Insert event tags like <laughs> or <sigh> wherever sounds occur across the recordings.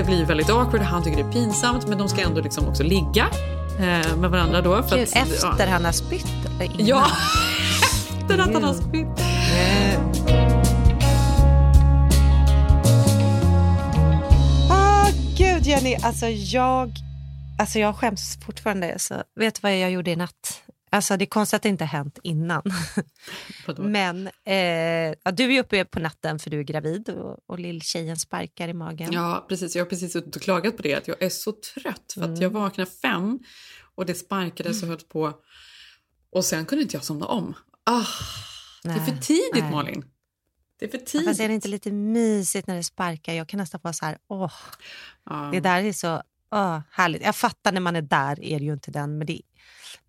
Det blir väldigt awkward, han tycker det är pinsamt men de ska ändå liksom också ligga eh, med varandra då. För Gud, att, efter han har spytt eller innan? Ja, <laughs> efter att han har spytt. Ah, gud Jenny, alltså jag, alltså jag skäms fortfarande. Så vet du vad jag gjorde i natt? Alltså det är konstigt att det inte har hänt innan. <laughs> Men eh, ja, du är uppe på natten för du är gravid och, och lilltjejen sparkar i magen. Ja, precis. Jag har precis suttit och klagat på det, att jag är så trött. För att Mm. jag vaknade fem och det sparkades och höll på. Och sen kunde inte jag somna om. Ah, det är för Nej, tidigt nej. Malin. Det är för Ja, tidigt. Fast är det inte lite mysigt när det sparkar? Jag kan nästan vara så här, åh, Ja. det där är så åh, härligt. Jag fattar när man är där är det ju inte den, men det,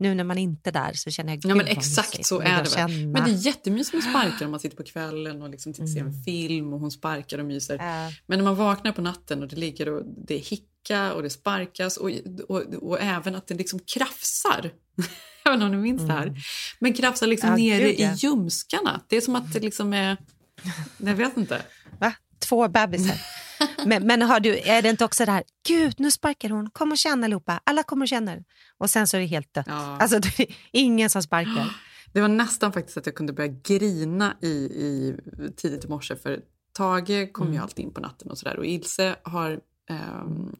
nu när man inte är där så känner jag, Ja men exakt så är det känna. Men det är jättemysigt med sparkar om man sitter på kvällen och liksom tittar- ser en Mm. film och hon sparkar och myser. Ja. Men när man vaknar på natten och det ligger och det hicka och det sparkas och, och, och även att det liksom krafsar. <laughs> Jag vet inte om ni minns det här. Men krafsar liksom Mm. Ja, nere gud, ja. i ljumskarna. Det är som att det liksom är... Jag vet inte. Va? Två bebisar. <laughs> men men har du, är det inte också det här, gud nu sparkar hon, kom och känn allihopa, alla kommer och känner. Och sen så är det helt dött. Ja. Alltså det är ingen som sparkar. Det var nästan faktiskt att jag kunde börja grina i, i tidigt i morse för Tage kom Mm. ju alltid in på natten och sådär och Ilse har eh,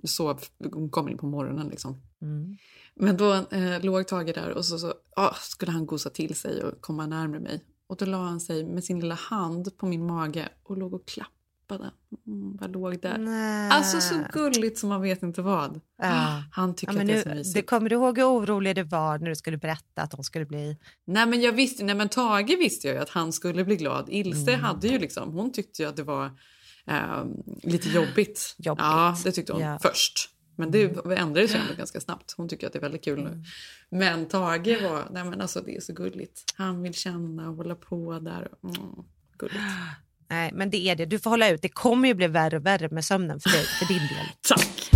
sov, hon kommer in på morgonen liksom. Mm. Men då eh, låg Tage där och så, så ah, skulle han gosa till sig och komma närmare mig. Och då la han sig med sin lilla hand på min mage och låg och klappade. Mm, vad låg där? Nej. Alltså så gulligt som man vet inte vad. Ja. Han tycker Ja, att det är så mysigt. det kommer du ihåg hur orolig du var när du skulle berätta att hon skulle bli... Nej men jag visste, nej men Tage visste jag ju att han skulle bli glad. Ilse Mm. hade ju liksom, hon tyckte ju att det var eh, lite jobbigt. Jobbigt. Ja, det tyckte hon Ja. först. Men det ändrade sig <laughs> ändå ganska snabbt. Hon tycker att det är väldigt kul Mm. nu. Men Tage var, nej men alltså det är så gulligt. Han vill känna och hålla på där. Mm, gulligt. <gasps> <laughs> Nej, men det är det. Du får hålla ut. Det kommer ju bli värre och värre med sömnen för, dig, för din del. <laughs> Tack!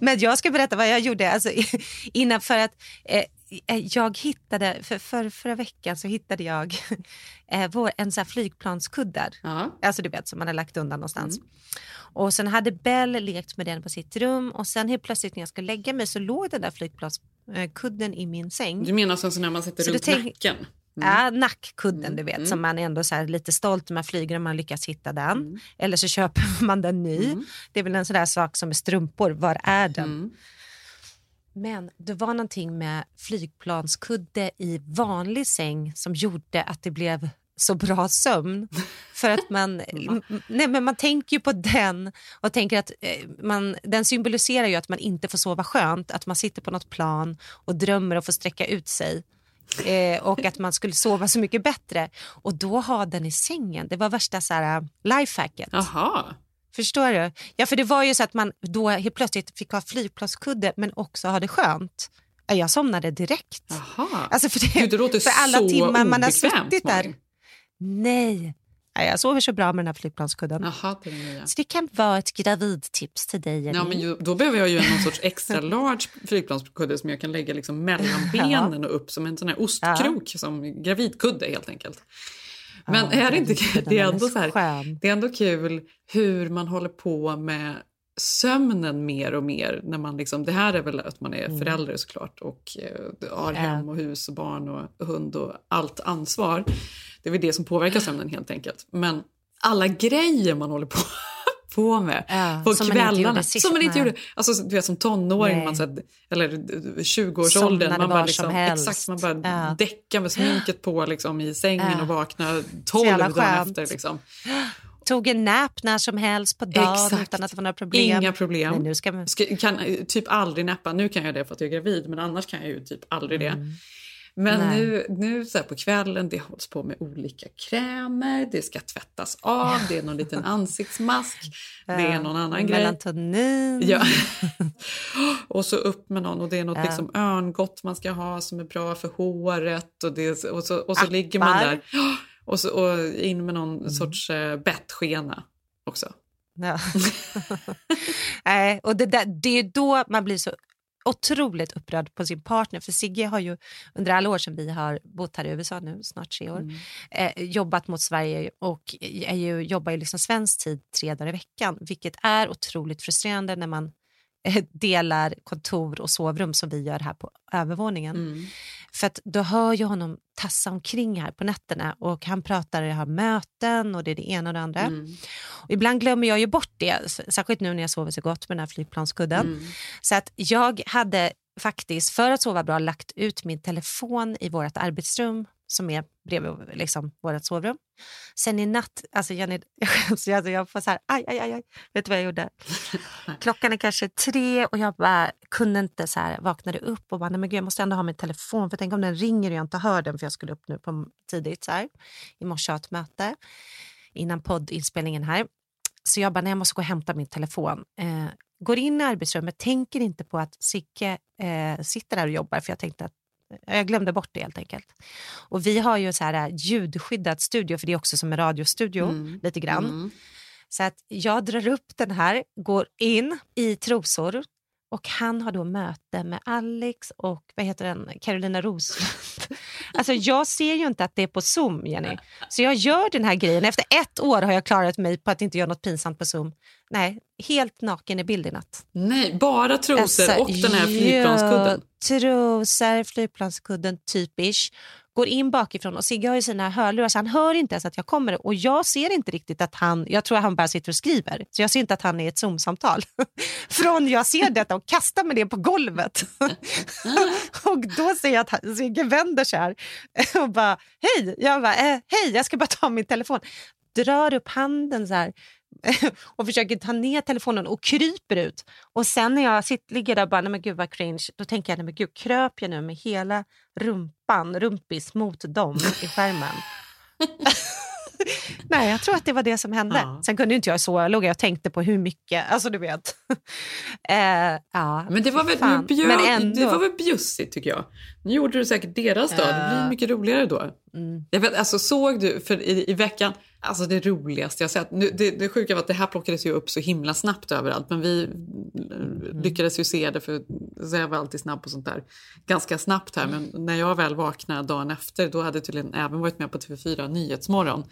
Men jag ska berätta vad jag gjorde alltså, <laughs> innan för att eh, jag hittade, för, för förra veckan så hittade jag <laughs> eh, vår, en sån flygplanskuddar. Ja. Alltså du vet som man har lagt undan någonstans. Mm. Och sen hade Bell lekt med den på sitt rum och sen helt plötsligt när jag skulle lägga mig så låg den där flygplanskudden i min säng. Du menar som när man sätter Så runt tänk- nacken? Ja, nackkudden Mm, du vet mm. som man är ändå så lite stolt när man flyger och man lyckas hitta den. Mm. Eller så köper <laughs> man den ny. Mm. Det är väl en sån där sak som med strumpor, var är den? Mm. Men det var någonting med flygplanskudde i vanlig säng som gjorde att det blev så bra sömn. <laughs> För att man, nej men man tänker ju på den och tänker att eh, man, den symboliserar ju att man inte får sova skönt, att man sitter på något plan och drömmer och får sträcka ut sig. Eh, och att man skulle sova så mycket bättre. Och då ha den i sängen, det var värsta så här, lifehacket. Jaha. Förstår du? Ja, för det var ju så att man då helt plötsligt fick ha flygplanskudde men också ha det skönt. Ja, Jag somnade direkt. Jaha. Alltså för, det, Gud, det låter för alla så timmar man har suttit där. Nej. Jag sover så bra med den här flygplanskudden. Jaha, det det. Så det kan vara ett gravidtips till dig. Jenny. Ja, men ju, då behöver jag ju någon sorts <laughs> extra large flygplanskudde som jag kan lägga liksom mellan benen och upp som en sån här ostkrok som gravidkudde helt enkelt. Men Ja, är det inte det är ändå så här, det är ändå kul hur man håller på med sömnen mer och mer. När man liksom, det här är väl att man är Mm. förälder såklart och eh, har hem och hus och barn och hund och allt ansvar. Det är väl det som påverkar sömnen helt enkelt. Men alla grejer man håller på, <laughs> på med Ja, på som man kvällarna. sist. som man inte gjorde. Alltså, du vet, som tonåring, Nej. man, så här, eller 20-årsåldern. Somnade Man bara, liksom, exakt, man bara Ja. däckar med sminket på liksom, i sängen Ja. och vaknar Så 12 jävla dagar efter. Liksom. Tog en nap när som helst på dagen Exakt. utan att det var några problem. Inga problem. Men nu ska man... Ska, kan typ aldrig näppa. Nu kan jag det för att jag är gravid, men annars kan jag ju typ aldrig det. Men. Nej. nu, nu så på kvällen, det hålls på med olika krämer, det ska tvättas av, det är någon liten ansiktsmask, <laughs> det är någon annan grej. Melatonin. Ja. <laughs> <gasps> och så upp med någon och det är något liksom örngott man ska ha som är bra för håret och, det, och så, och så ligger man där <gasps> och, så, och in med någon Mm. sorts eh, bettskena också. Ja. <laughs> Nej, och det, där, det är då man blir så otroligt upprörd på sin partner. För Sigge har ju under alla år som vi har bott här i USA nu, snart tre år, eh, jobbat mot Sverige och är ju, jobbar ju liksom svensk tid tre dagar i veckan, vilket är otroligt frustrerande när man <laughs> delar kontor och sovrum som vi gör här på övervåningen. Mm. För att då hör jag honom tassa omkring här på nätterna och han pratar, jag har möten och det är det ena och det andra. Mm. Och ibland glömmer jag ju bort det, särskilt nu när jag sover så gott med den här flygplanskudden. Mm. Så att jag hade faktiskt, för att sova bra, lagt ut min telefon i vårt arbetsrum som är bredvid liksom, vårt sovrum. Sen i natt, alltså Jenny, <laughs> jag alltså, jag får så här, aj, aj, aj, aj. vet du vad jag gjorde? <laughs> Klockan är kanske tre och jag bara kunde inte så här, vaknade upp och bara, nej men gud, jag måste ändå ha min telefon för tänk om den ringer och jag inte hör den för jag skulle upp nu på tidigt så här. I morse ha ett möte innan poddinspelningen här. Så jag bara, nej jag måste gå och hämta min telefon. Eh, går in i arbetsrummet, tänker inte på att Sigge eh, sitter där och jobbar för jag tänkte att jag glömde bort det helt enkelt. Och vi har ju så här eh, ljudskyddad studio för det är också som en radiostudio Mm. lite grann. Mm. Så att jag drar upp den här, går in i trosor och han har då möte med Alex och vad heter den, Carolina Roslund. Alltså jag ser ju inte att det är på Zoom, Jenny. <laughs> Så jag gör den här grejen. Efter ett år har jag klarat mig på att inte göra något pinsamt på Zoom. Nej, helt naken i bild i natt. Nej, bara trosor Alltså, och den här flygplanskudden. Trosor, flygplanskudden, typish. Går in bakifrån och Sigge har ju sina hörlurar så han hör inte ens att jag kommer. Och jag ser inte riktigt att han, jag tror att han bara sitter och skriver. Så jag ser inte att han är i ett Zoom-samtal. <laughs> Från jag ser detta och kastar mig det på golvet. <laughs> och då ser jag att han, Sigge vänder sig här <laughs> och bara hej. Jag bara eh, hej, jag ska bara ta min telefon. Drar upp handen så här <laughs> och försöker ta ner telefonen och kryper ut. Och sen när jag sitter, ligger där och bara, nej men gud vad cringe, då tänker jag, nej men gud, kröp jag nu med hela rumpan, rumpis mot dem i skärmen? <laughs> nej, jag tror att det var det som hände. Ja. Sen kunde inte jag så, jag låg och tänkte på hur mycket, alltså du vet. <laughs> eh, ja, Men det var väl, fan. bjöd, Men ändå. det var väl bjussigt tycker jag. Nu gjorde du säkert deras dag, det blir mycket roligare då. Mm. Jag vet, alltså, såg du, för i, i veckan, alltså det roligaste jag sett, nu, det, det sjuka var att det här plockades ju upp så himla snabbt överallt men vi Mm. lyckades ju se det för så jag var alltid snabb på sånt där ganska snabbt här men när jag väl vaknade dagen efter då hade jag tydligen även varit med på TV4 Nyhetsmorgon.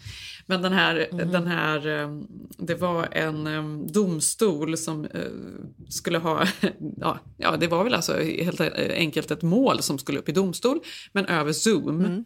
Men den här, Mm. den här eh, det var en eh, domstol som eh, skulle ha, <laughs> ja, ja det var väl alltså helt enkelt ett mål som skulle upp i domstol men över Zoom.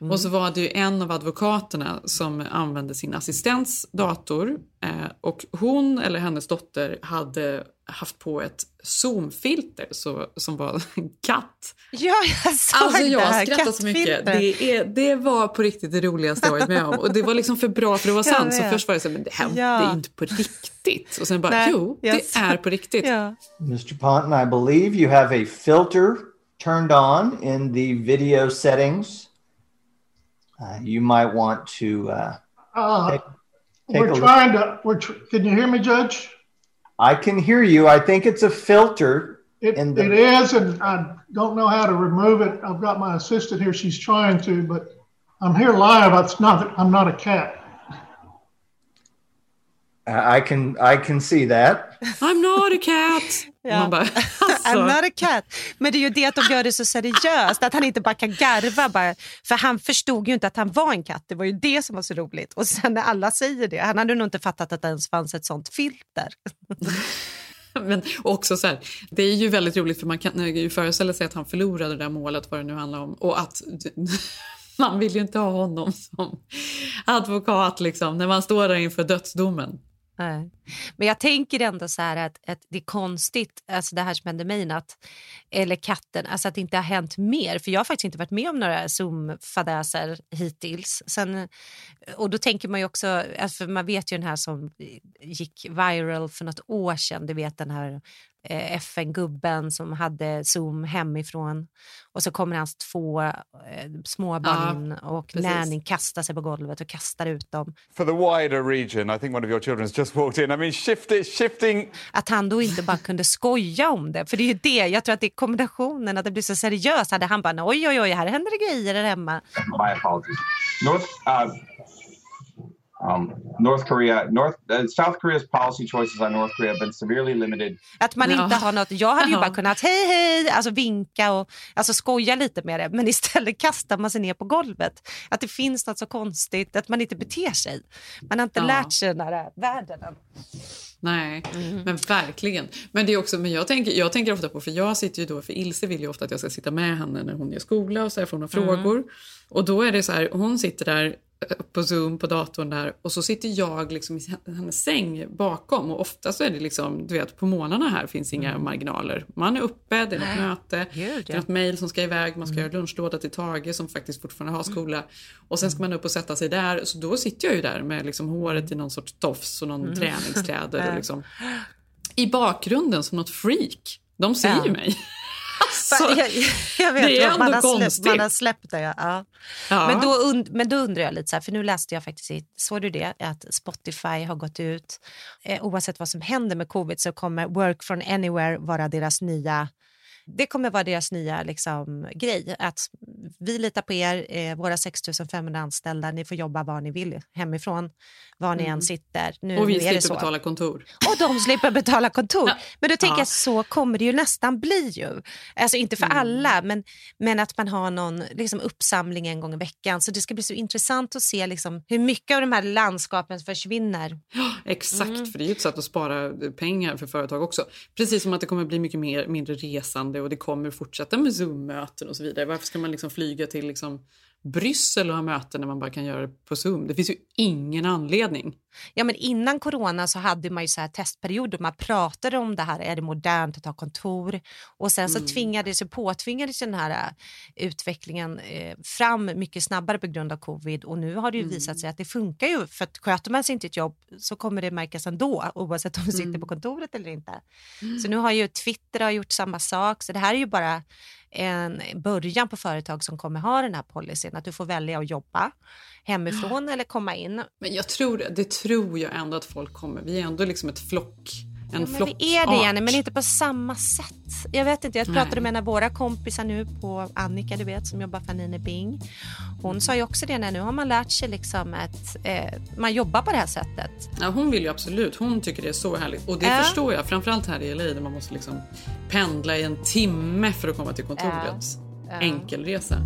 Mm. Och så var det ju en av advokaterna som använde sin assistents dator eh, och hon eller hennes dotter hade haft på ett zoomfilter så, som var en katt. Ja, jag såg Alltså det jag här skrattar så mycket. Det, är, det var på riktigt det roligaste jag varit med om. Och det var liksom för bra för att vara sant. Så först var det så här, men det här Ja. det är inte på riktigt. Och sen bara, Nej, jo, jag det är på riktigt. Ja. Mr. Ponton, I believe you have a filter turned on in the video settings. Uh, you might want to uh, Uh, take, take we're look. trying to, we're, tr- can you hear me, Judge? I can hear you. I think it's a filter. It, the- it is, and I don't know how to remove it. I've got my assistant here. She's trying to, but I'm here live. It's not, I'm not a cat. I can I can see that. I'm not a cat. Ja. Man bara, <laughs> alltså. I'm not a cat. Men det är ju det att de gör det så seriöst, att han inte bara kan garva. Bara, för han förstod ju inte att han var en katt. Det var ju det som var så roligt. Och sen när alla säger det, han hade nog inte fattat att det ens fanns ett sånt filter. <laughs> Men också så här, det är ju väldigt roligt för man kan ju föreställa sig att han förlorade det där målet, vad det nu handlar om. Och att <laughs> man vill ju inte ha honom som advokat liksom, när man står där inför dödsdomen. Nej. Men jag tänker ändå så här att, att det är konstigt, alltså det här som hände mig i natt, eller katten, alltså att det inte har hänt mer. För jag har faktiskt inte varit med om några Zoom-fadäser hittills. Sen, och då tänker man ju också, alltså man vet ju den här som gick viral för något år sedan, du vet den här FN-gubben som hade Zoom hemifrån och så kommer hans två eh, småbarn Ja, in och precis. kastar sig på golvet och kastar ut dem. For the wider region, I think one of your children's just walked in. I mean, shift, shifting Att han då inte bara kunde skoja om det. För det är ju det, jag tror att det är kombinationen att det blir så seriöst. Hade han bara oj oj oj, här händer det grejer där hemma. My apologies. North uh, North Korea, North uh, South Korea's policy choices on North Korea have been severely limited. Att man inte har något, jag hade ju bara kunnat hej hej, alltså vinka och alltså skoja lite med det. Men <laughs> istället kastar man sig ner på golvet. Att det finns något så konstigt, att man inte beter sig. Man har inte Ja. lärt sig den här världen än. Nej, Mm. men verkligen. Men det är också, men jag tänker, jag tänker ofta på, för jag sitter ju då, för Ilse vill ju ofta att jag ska sitta med henne när hon gör skola och så här får hon Mm. frågor. Och då är det så här, hon sitter där på Zoom på datorn där och så sitter jag liksom i hennes säng bakom och ofta så är det liksom, du vet på morgnarna här finns inga marginaler. Man är uppe, det är något möte, Mm. Gud, det är. Mm. något mejl som ska iväg, man ska göra lunchlåda till Tage som faktiskt fortfarande har skola och sen ska man upp och sätta sig där. Så då sitter jag ju där med liksom håret i någon sorts tofs och någon Mm. träningskläder och <laughs> liksom i bakgrunden som något freak. De ser Ja. ju mig. Alltså, jag, jag vet, det är man, ändå har släppt, man har släppt det. Ja. Ja. Men, då und, men då undrar jag lite, så här, för nu läste jag faktiskt, såg du det, att Spotify har gått ut. Eh, oavsett vad som händer med covid så kommer work from anywhere vara deras nya det kommer vara deras nya liksom, grej. Att vi litar på er, eh, våra 6 500 anställda, ni får jobba var ni vill hemifrån, var ni än sitter. Nu, och vi nu slipper så. betala kontor. Och de slipper betala kontor. Men då tänker Ja. jag så kommer det ju nästan bli ju. Alltså inte för Mm. alla men, men att man har någon liksom, uppsamling en gång i veckan. Så det ska bli så intressant att se liksom, hur mycket av de här landskapen försvinner. Exakt, Mm. för det är ju ett sätt att spara pengar för företag också. Precis som att det kommer bli mycket mer, mindre resande och det kommer fortsätta med Zoom-möten och så vidare. Varför ska man liksom flyga till liksom Bryssel och ha möten när man bara kan göra det på Zoom? Det finns ju ingen anledning. Ja, men innan corona så hade man ju så här testperioder. Man pratade om det här, är det modernt att ha kontor? Och sen så tvingades ju påtvingades den här äh, utvecklingen eh, fram mycket snabbare på grund av covid. Och nu har det ju visat sig att det funkar ju. För att sköter man sig inte ett jobb så kommer det märkas ändå oavsett om du sitter på kontoret eller inte. Så nu har ju Twitter har gjort samma sak. Så det här är ju bara en början på företag som kommer ha den här policyn att du får välja att jobba hemifrån eller komma in. Men jag tror det, det tror jag ändå att folk kommer. Vi är ändå liksom ett flock. En Ja, men flockart. vi är det Jenny, men inte på samma sätt. Jag vet inte, jag pratade med en av våra kompisar nu på Annika, du vet, som jobbar för Nine Bing. Hon sa ju också det, när nu har man lärt sig liksom att eh, man jobbar på det här sättet. Ja, hon vill ju absolut. Hon tycker det är så härligt. Och det Ja. förstår jag. Framförallt här i LA där man måste liksom pendla i en timme för att komma till kontoret. Ja. Enkelresa.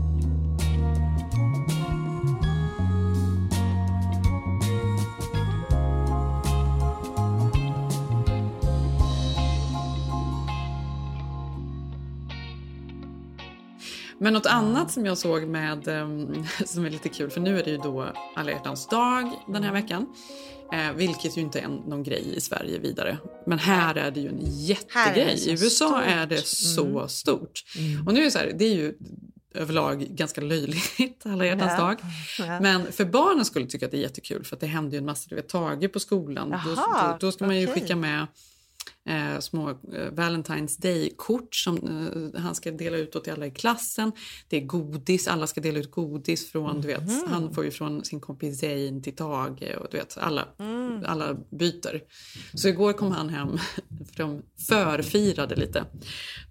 Men något annat som jag såg med, ehm, <laughs> som är lite kul, för nu är det ju då alla hjärtans dag den här veckan. Eh, vilket ju inte är någon grej i Sverige vidare. Men här är det ju en jättegrej. I USA stort. Mm. är det så stort. Och nu är det så här, det är ju överlag ganska löjligt, <laughs> alla hjärtans Ja. dag. Ja. Men för barnen skulle tycka att det är jättekul för att det händer ju en massa, du vet Tage på skolan. Då, Jaha, då, då ska man ju okej. skicka med eh, små eh, Valentine's Day-kort som eh, han ska dela ut åt alla i klassen. Det är godis, alla ska dela ut godis från, du vet, Mhm. han får ju från sin kompis Zain till Tage och du vet, alla, Mm. alla byter. Så igår kom han hem, <laughs> för de förfirade lite.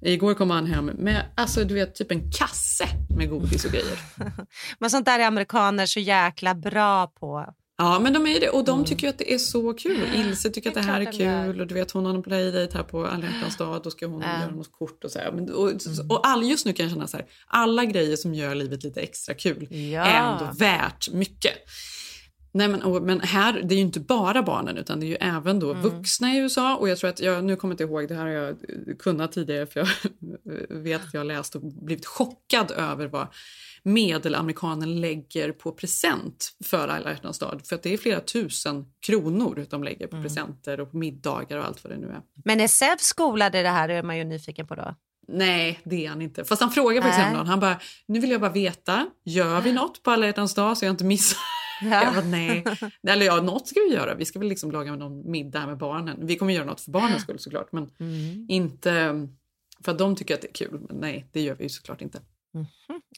Igår kom han hem med, alltså du vet, typ en kasse med godis och grejer. <laughs> Men sånt där är amerikaner så jäkla bra på. Ja, men de är det. Och de tycker ju att det är så kul. Ilse tycker att Det det är här är kul. Och du vet, hon har en playdate här på alla hjärtans dag. Då ska hon Ja. göra något kort och så här. Men, och, och all, just nu kan jag känna så här. Alla grejer som gör livet lite extra kul Ja. är ändå värt mycket. Nej, men, och, men här, det är ju inte bara barnen utan det är ju även då Mm. vuxna i USA. Och jag tror att jag, nu kommer jag inte ihåg, det här har jag kunnat tidigare för jag <laughs> vet att jag läst och blivit chockad över vad medelamerikanen lägger på present för alla hjärtans dag. För att det är flera tusen kronor de lägger på presenter och på middagar och allt vad det nu är. Men är Sev skolad i det här är man ju nyfiken på då. Nej, det är han inte. Fast han frågar faktiskt häromdagen. Han bara, nu vill jag bara veta, gör vi något på alla hjärtans dag så jag inte missar? <laughs> Jag bara, nej. Eller ja, något ska vi göra. Vi ska väl liksom laga någon middag med barnen. Vi kommer göra något för barnens skull såklart. Men Mm. inte för att de tycker att det är kul. Men nej, det gör vi ju såklart inte.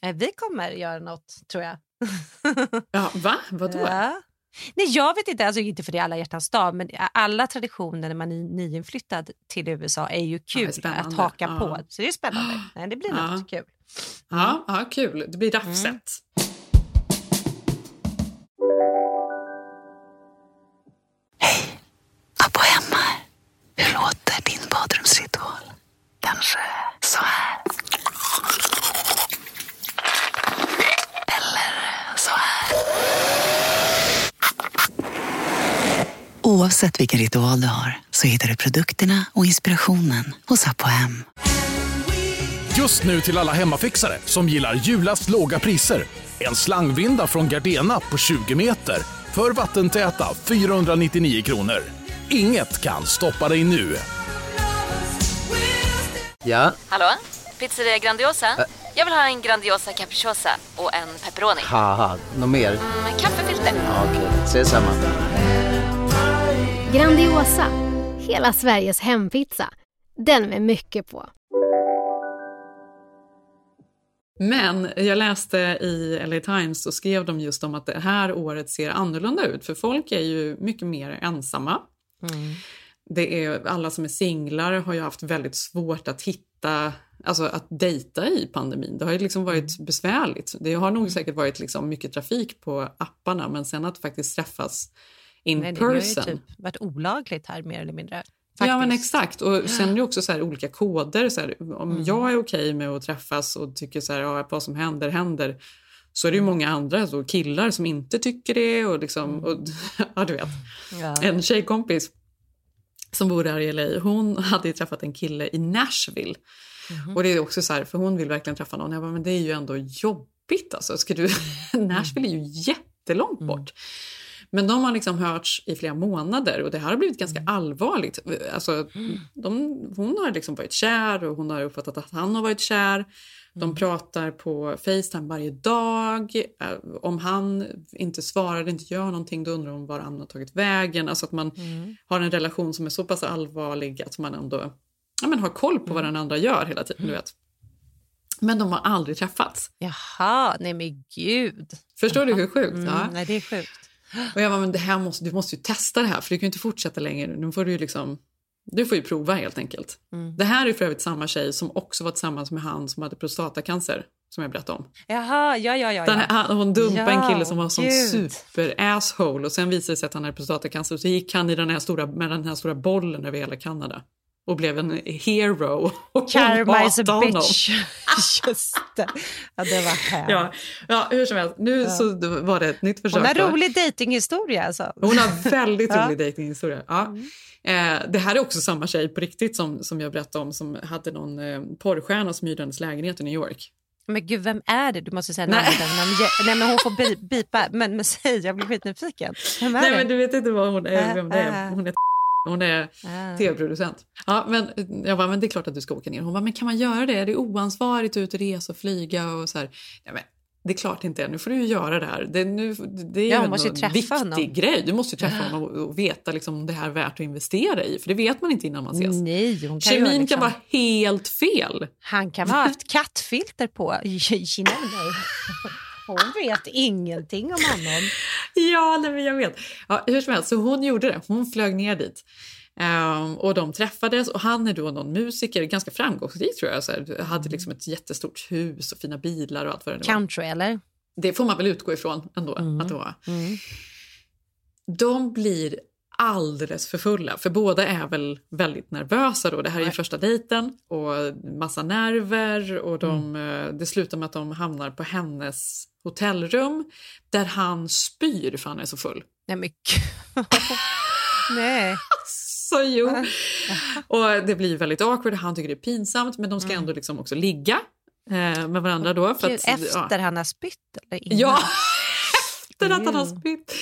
Eh, Vi kommer göra något, tror jag. <laughs> Ja, va? Vadå? Ja. Nej, jag vet inte, alltså inte för det är alla hjärtans dag, men alla traditioner när man är nyinflyttad till USA är ju kul spännande. att haka Ja. på. Så det är spännande. Nej, det blir <gasps> Ja. något kul. Ja, ja, kul. Det blir raffset. Abbo Oavsett vilken ritual du har så hittar du produkterna och inspirationen hos Apohem. Just nu till alla hemmafixare som gillar julast låga priser. En slangvinda från Gardena på 20 meter för vattentäta 499 kronor. Inget kan stoppa dig nu. Ja, Hallå? Pizzeria Grandiosa? Jag vill ha en Grandiosa capriciosa och en pepperoni. något mer? Med kaffefilter. Ja, Okej, ses samma. Grandiosa, hela Sveriges hempizza. Den med mycket på. Men jag läste i LA Times så skrev de just om att det här året ser annorlunda ut. För folk är ju mycket mer ensamma. Det är, alla som är singlar har ju haft väldigt svårt att hitta, alltså att dejta i pandemin. Det har ju liksom varit besvärligt. Det har nog säkert varit liksom mycket trafik på apparna men sen att faktiskt träffas in Nej, det har ju person. typ varit olagligt här mer eller mindre. Ja men Faktiskt. exakt och sen är det också så här olika koder. Så här, om Mm. jag är okej med att träffas och tycker så här, ja, vad som händer händer. Så är det ju många andra så killar som inte tycker det och liksom, och, <laughs> ja du vet. Mm. Ja. En tjejkompis som bor där i LA, hon hade ju träffat en kille i Nashville. Mhm. Och det är också så här, för hon vill verkligen träffa någon. Jag bara, men det är ju ändå jobbigt alltså. Ska du... <laughs> Nashville är ju jättelångt Mm. Men de har liksom hörts i flera månader och det här har blivit ganska Mm. allvarligt. Alltså, de, hon har liksom varit kär och hon har uppfattat att han har varit kär. De Mm. pratar på Facetime varje dag. Eh, Om han inte svarar, inte gör någonting, då undrar hon var han har tagit vägen. Alltså att man Mm. har en relation som är så pass allvarlig att man ändå ja, men har koll på vad den andra gör hela tiden. Du vet. Men de har aldrig träffats. Jaha, nej men gud. Förstår du hur sjukt? Mm, Ja. Nej, det är sjukt. Och jag bara, men det här måste, du måste ju testa det här för du kan ju inte fortsätta längre. Nu får du ju liksom, du får ju prova helt enkelt. Mm. Det här är för övrigt samma tjej som också var tillsammans med han som hade prostatacancer som jag berättade om. Jaha, ja, ja, ja. Den han- hon dumpade en Ja, kille som var gud. super-asshole och sen visade det sig att han hade prostatacancer och så gick han i den här stora, med den här stora bollen över hela Kanada och blev en hero. <laughs> Och Karma is a honom. bitch. <laughs> Just det. Ja, det var här. Ja, ja, hur som helst. Nu Ja. så var det ett nytt försök. Hon har rolig dejtinghistoria alltså. Hon har väldigt <laughs> Ja. rolig dejtinghistoria. Ja. Eh, det här är också samma tjej på riktigt som, som jag berättade om som hade någon eh, porrstjärna som hyrde hennes lägenhet i New York. Men gud, vem är det? Du måste säga namnet. Nej. Men, nej, men hon får bi bipa. Men, men säg, jag blir skitnyfiken. Vem är Nej det? men du vet inte vad hon är, Äh, vem det är. äh. Hon är hon är Ah. tv-producent. Ja, men jag bara, men det är klart att du ska åka ner. Hon bara, men kan man göra det? Är det oansvarigt att ut och resa och flyga och så här? Ja, men det är klart det inte är. Nu får du ju göra det här. Det, nu, det är Ja, ju en viktig honom. grej. Du måste ju träffa Ja. honom och, och veta liksom, om det här är värt att investera i. För det vet man inte innan man ses. Nej, hon kan Kemin liksom- kan vara helt fel. Han kan ha haft kattfilter på. <laughs> Hon vet ingenting om honom. Ja, nej, jag vet. Ja, hur som helst, så hon gjorde det. Hon flög ner dit. Ehm, och de träffades och han är då någon musiker, ganska framgångsrik tror jag. Så här, hade liksom ett jättestort hus och fina bilar och allt vad det nu. Country eller? Det får man väl utgå ifrån ändå. Mm. Att det var. De blir alldeles för fulla, för båda är väl väldigt nervösa då. Det här är ju första dejten och massa nerver och de, Mm. eh, det slutar med att de hamnar på hennes hotellrum där han spyr för han är så full. Nej men. <laughs> Nej. Så jo. Och det blir väldigt awkward, han tycker det är pinsamt men de ska Mm. ändå liksom också ligga. eh, med varandra då. För att, efter han har spytt? Eller innan? Ja, <laughs> efter att han har spytt.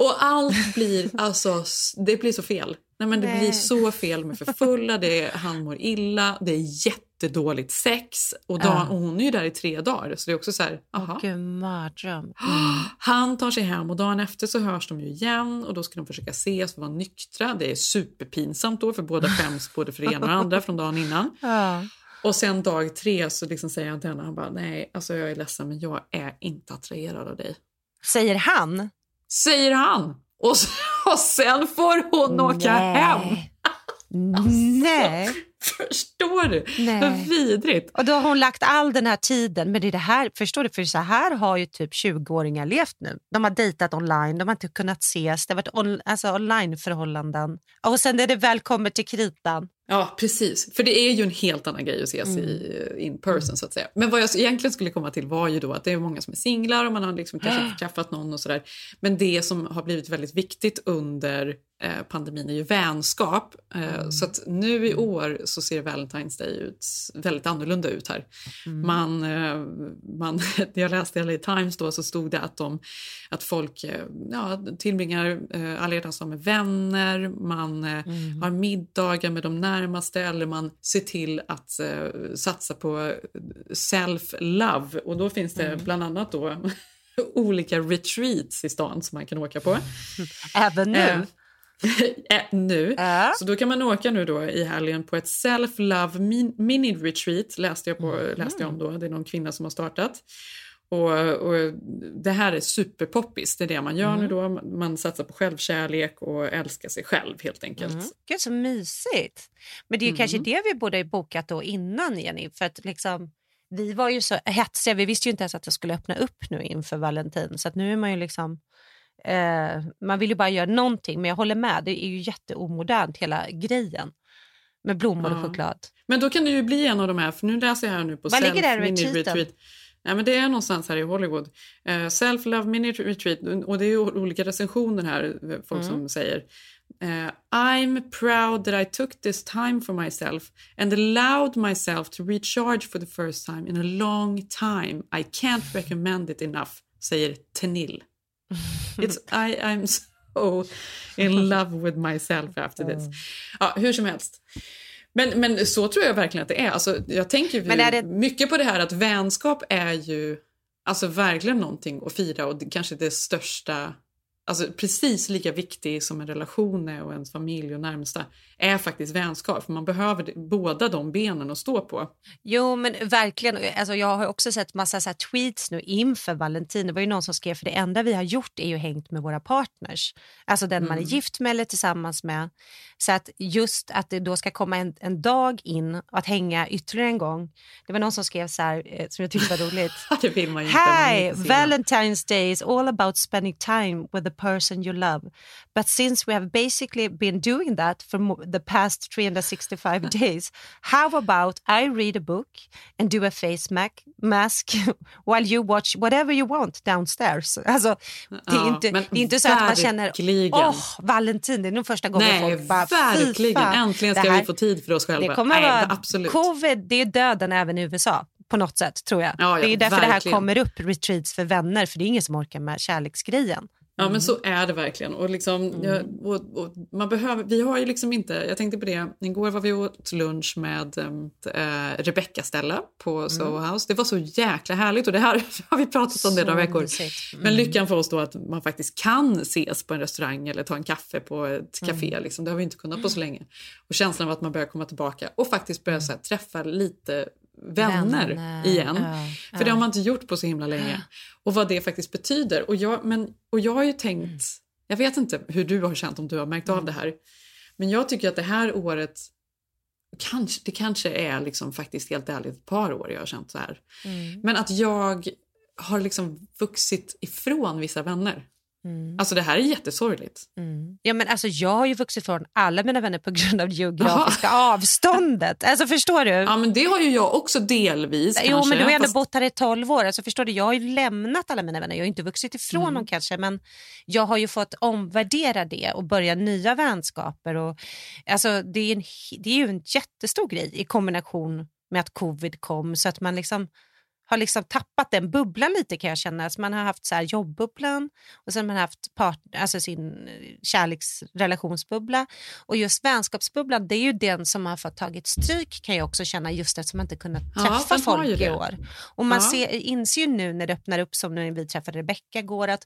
Och allt blir, alltså, det blir så fel. Nej, men det Nej. blir så fel med för fulla, det är, han mår illa, det är jättedåligt sex. Och, Dan, Ja. och hon är ju där i tre dagar, så det är också så här, aha. Gud, mardröm. <gasps> Han tar sig hem och dagen efter så hörs de ju igen och då ska de försöka ses och vara nyktra. Det är superpinsamt då för båda skäms <laughs> både för det ena och det andra från dagen innan. <laughs> Ja. Och sen dag tre så liksom säger han till henne, han bara nej, alltså jag är ledsen men jag är inte attraherad av dig. Säger han? Säger han! Och, <laughs> och sen får hon åka Nej. hem. <laughs> Nej. Förstår du? Nej. Vad vidrigt. Och då har hon lagt all den här tiden. Men det är det här, förstår du? För så här har ju typ 20-åringar levt nu. De har dejtat online, de har inte kunnat ses. Det har varit on, alltså onlineförhållanden. Och sen när det väl kommer till kritan. Ja, precis. För det är ju en helt annan grej att ses Mm. i in person så att säga. Men vad jag egentligen skulle komma till var ju då att det är många som är singlar och man har liksom kanske inte träffat någon och sådär. Men det som har blivit väldigt viktigt under eh, pandemin är ju vänskap. Eh, Så att nu i år så ser Valentine's Day ut väldigt annorlunda ut här. Man, eh, man, <laughs> jag läste i LA Times då så stod det att, de, att folk eh, ja, tillbringar eh, alla hjärtans dag med vänner, man eh, har middagar med de närmaste eller man ser till att satsa på self-love. Och då finns det bland annat då <laughs> olika retreats i stan som man kan åka på. <laughs> Även nu. <laughs> Eh, nu. Så då kan man åka nu då i helgen på ett self-love min- mini-retreat läste jag, på, läste jag om då. Det är någon kvinna som har startat. Och, och det här är superpoppis, det är det man gör nu då. Man satsar på självkärlek och älskar sig själv helt enkelt. Mm. Gud, så mysigt. Men det är ju kanske det vi borde ha bokat då innan, Jenny. För att liksom, vi var ju så hetsiga. Vi visste ju inte ens att det skulle öppna upp nu inför Valentin. Så att nu är man ju liksom... Eh, man vill ju bara göra någonting. Men jag håller med, det är ju jätteomodernt hela grejen. Med blommor och Ja. choklad. Men då kan det ju bli en av de här, för nu läser jag här nu på Var ligger det Mini? Retreat. Ja, men det är någonstans här i Hollywood. Eh, Self Love Mini Retreat och det är ju olika recensioner här, eh, folk Mm. som säger eh, I'm proud that I took this time for myself and allowed myself to recharge for the first time in a long time. I can't recommend it enough, säger Tenille. <laughs> It's, I, I'm so in love with myself after this. Ja, hur som helst. Men, men så tror jag verkligen att det är. Alltså, jag tänker Men är det- mycket på det här att vänskap är ju alltså, verkligen någonting att fira och kanske det största Alltså precis lika viktig som en relation är och ens familj och närmsta är faktiskt vänskap. För man behöver båda de benen att stå på. Jo, men verkligen. Alltså, jag har också sett massa så tweets nu inför Valentin. Det var ju någon som skrev för det enda vi har gjort är ju hängt med våra partners. Alltså den man är Mm. gift med eller tillsammans med. Så att just att det då ska komma en, en dag in att hänga ytterligare en gång. Det var någon som skrev så här, eh, som jag tyckte var roligt. <laughs> det vill man ju inte. Hi, någon. Valentine's Day is all about spending time with the person you love. But since we have basically been doing that for the past 365 <laughs> days, how about I read a book and do a face mac- mask <laughs> while you watch whatever you want downstairs? <laughs> Alltså, det är inte, det är inte så att man känner verkligen. åh, Valentin, det är nog första gången Nej, folk bara "Fy verkligen. Äntligen ska här- vi få tid för oss själva. Det kommer Nej, vara, absolut. Covid, det är döden även i USA på något sätt tror jag. Ja, ja, det är därför det här verkligen. kommer upp, retreats för vänner, för det är ingen som orkar med kärleksgrejen. Ja men så är det verkligen. Och liksom, jag, och, och man behöver, vi har ju liksom inte, jag tänkte på det, igår var vi åt lunch med äh, Rebecca Stella på Soho House. Det var så jäkla härligt och det här <laughs> har vi pratat om det några veckor. Mm. Men lyckan för oss då att man faktiskt kan ses på en restaurang eller ta en kaffe på ett café. Mm. Liksom. Det har vi inte kunnat på så <clears throat> länge. Och känslan av att man börjar komma tillbaka och faktiskt börja här, träffa lite vänner, Vänner, igen. ja, För det har man inte gjort på så himla länge. <gasps> Och vad det faktiskt betyder. Och jag, men, och jag har ju tänkt, jag vet inte hur du har känt om du har märkt av det här. Men jag tycker att det här året, kanske, det kanske är liksom faktiskt helt ärligt ett par år jag har känt så här. Mm. Men att jag har liksom vuxit ifrån vissa vänner. Mm. Alltså det här är jättesorgligt. Mm. Ja, men alltså, jag har ju vuxit från alla mina vänner på grund av det geografiska avståndet. Alltså, förstår du? Ja men det har ju jag också delvis Jo, kanske. men du har ändå fast- bott här i 12 år. Alltså, förstår du? Jag har ju lämnat alla mina vänner. Jag har inte vuxit ifrån Mm. dem kanske, men jag har ju fått omvärdera det och börja nya vänskaper. Och, alltså, det, är en, det är ju en jättestor grej i kombination med att covid kom så att man liksom har liksom tappat den bubblan lite kan jag känna. Alltså man har haft så här jobbbubblan och sen har man haft part, alltså sin kärleksrelationsbubbla. Och just vänskapsbubblan det är ju den som har fått tagit stryk kan jag också känna just eftersom man inte kunnat Ja, träffa ju folk i år. Och man Ja. ser, inser ju nu när det öppnar upp som när vi träffade Rebecca igår att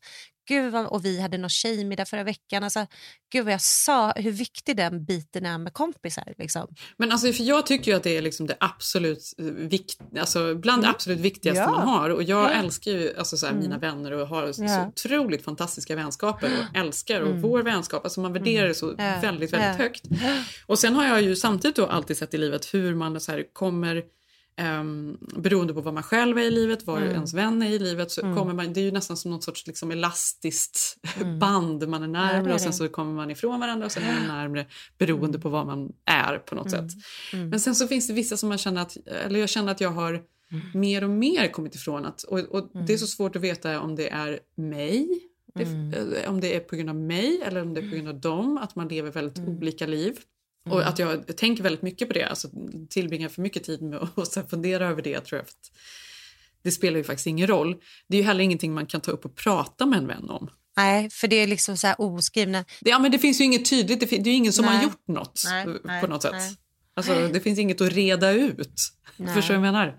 gud vad, och vi hade någon tjejmiddag förra veckan. Alltså, gud vad jag sa hur viktig den biten är med kompisar. Liksom. Men alltså, för jag tycker ju att det är liksom det absolut eh, vikt, alltså bland det Mm. absolut viktigaste Ja. man har. Och jag Ja. älskar ju alltså, så här, Mm. mina vänner och har så Ja. otroligt fantastiska vänskaper och älskar och Mm. vår vänskap, alltså man värderar det så Ja. väldigt, väldigt högt. Och sen har jag ju samtidigt då alltid sett i livet hur man så här, kommer Um, beroende på vad man själv är i livet, var Mm. ens vän är i livet, så Mm. kommer man, det är ju nästan som något sorts liksom elastiskt Mm. <laughs> band. Man är Ja, det närmare är och sen så kommer man ifrån varandra och sen är man <gasps> närmare beroende på vad man är på något Mm. sätt. Mm. Men sen så finns det vissa som man känner att, eller jag känner att jag har mer och mer kommit ifrån att, och, och det är så svårt att veta om det är mig, det, eh, om det är på grund av mig eller om det är på grund av dem, att man lever väldigt olika liv. Och Mm. att jag tänker väldigt mycket på det, alltså tillbringar för mycket tid med att <laughs> och fundera över det tror jag. För det spelar ju faktiskt ingen roll. Det är ju heller ingenting man kan ta upp och prata med en vän om. Nej, för det är liksom så här oskrivna... Ja, men det finns ju inget tydligt, det, det är ju ingen som Nej. har gjort något Nej, eh, nej, på något sätt. Alltså, det finns inget att reda ut. <laughs> Nej. Förstår du vad jag menar?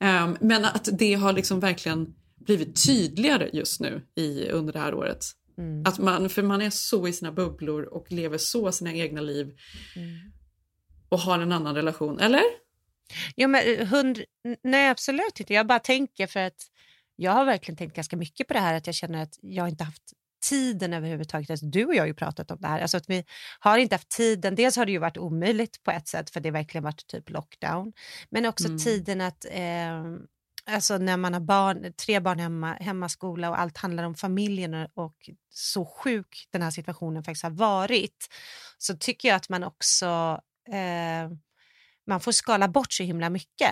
Ehm, men att det har liksom verkligen blivit tydligare just nu i, under det här året. Mm. Att man, för man är så i sina bubblor och lever så sina egna liv Mm. och har en annan relation. Eller? Jo, men eh, hund... Nej, absolut inte. Jag bara tänker för att jag har verkligen tänkt ganska mycket på det här att jag känner att jag inte haft tiden överhuvudtaget. Alltså, du och jag har ju pratat om det här. Alltså att vi har inte haft tiden. Dels har det ju varit omöjligt på ett sätt för det har verkligen varit typ lockdown. Men också Mm. tiden att eh, Alltså när man har barn, tre barn hemma, hemmaskola och allt handlar om familjen och- och så sjuk den här situationen faktiskt har varit så tycker jag att man också eh, man får skala bort så himla mycket.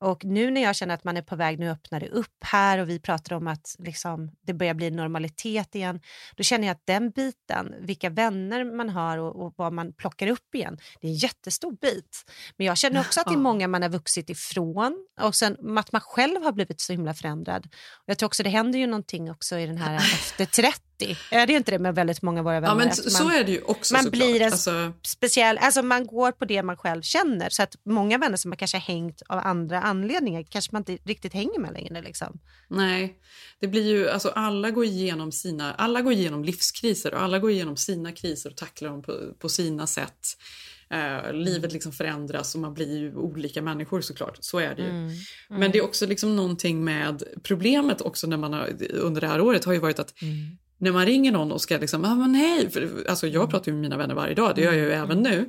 Och nu när jag känner att man är på väg, nu öppnar det upp här och vi pratar om att liksom, det börjar bli normalitet igen, då känner jag att den biten, vilka vänner man har och, och vad man plockar upp igen, det är en jättestor bit. Men jag känner också att det är många man har vuxit ifrån och sen att man själv har blivit så himla förändrad. Och jag tror också det händer ju någonting också i den här <laughs> efter 30. Är det inte det med väldigt många av våra vänner? Ja, men Att så man- är det ju också man blir en Alltså- speciell, alltså man går på det man själv känner. Så att många vänner som man kanske har hängt av andra anledningar kanske man inte riktigt hänger med längre. Liksom. Nej, det blir ju, alltså alla går igenom sina, alla går igenom livskriser och alla går igenom sina kriser och tacklar dem på, på sina sätt. Eh, livet liksom förändras och man blir ju olika människor såklart, så är det ju. Mm. Men det är också liksom någonting med problemet också när man har, under det här året har ju varit att Mm. När man ringer någon och ska liksom, ah, men hej, för, alltså jag pratar ju med mina vänner varje dag, det gör jag ju Mm. även nu.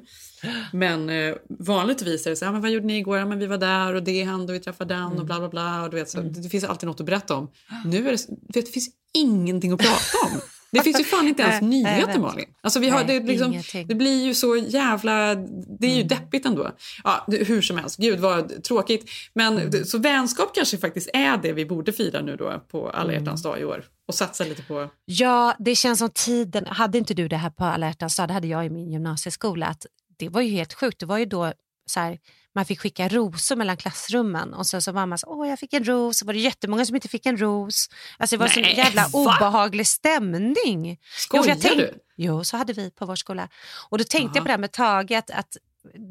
Men eh, vanligtvis är det så här, ah, men vad gjorde ni igår? Ja, men vi var där och det hände och vi träffade den Mm. och bla bla bla. Och du vet, så, det finns alltid något att berätta om. Nu är det, vet, det finns ingenting att prata om. <laughs> Det finns ju fan inte ens nyheter. Malin. Alltså vi har, Nej, det, liksom, det blir ju så jävla, det är ju Mm. deppigt ändå. Ja, hur som helst, gud vad tråkigt. Men Mm. så vänskap kanske faktiskt är det vi borde fira nu då på alla Mm. hjärtans dag i år. Och satsa lite på Ja, det känns som tiden. Hade inte du det här på alla hjärtans dag, det hade jag i min gymnasieskola. Att det var ju helt sjukt. Det var ju då så här, man fick skicka rosor mellan klassrummen och så, så var man så åh jag fick en ros, så var det jättemånga som inte fick en ros. Alltså det var så Nej, jävla va? obehaglig stämning. Skojar jo, jag du? Jo, så hade vi på vår skola. Och då tänkte jag Aha. på det här med Tage, att, att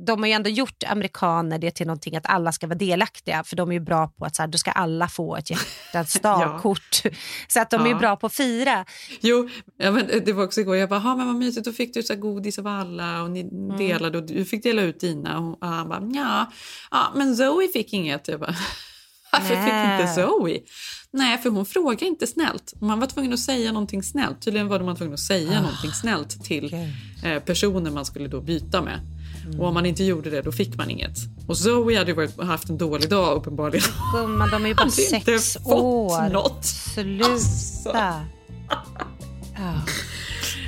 de har ju ändå gjort amerikaner det till någonting att alla ska vara delaktiga, för de är ju bra på att så här, då ska alla få ett hjärtats dagkort. <laughs> Så att de är ju Ja. bra på att fira. Jo, ja, men det var också igår. Jag bara, "Ha, men vad mysigt, då fick du så godis av alla och ni Mm. delade och du fick dela ut dina. Och han bara, ja, ja, men Zoe fick inget. Jag bara, <laughs> varför fick inte Zoe? Nej, för hon frågade inte snällt. Man var tvungen att säga någonting snällt. Tydligen var man tvungen att säga Ah, någonting snällt till eh, personen man skulle då byta med. Och om man inte gjorde det, då fick man inget. Och Zoe hade ju varit, haft en dålig dag uppenbarligen. Gumman, de är ju bara <laughs> Hade inte sex fått år. något. Sluta. Ja.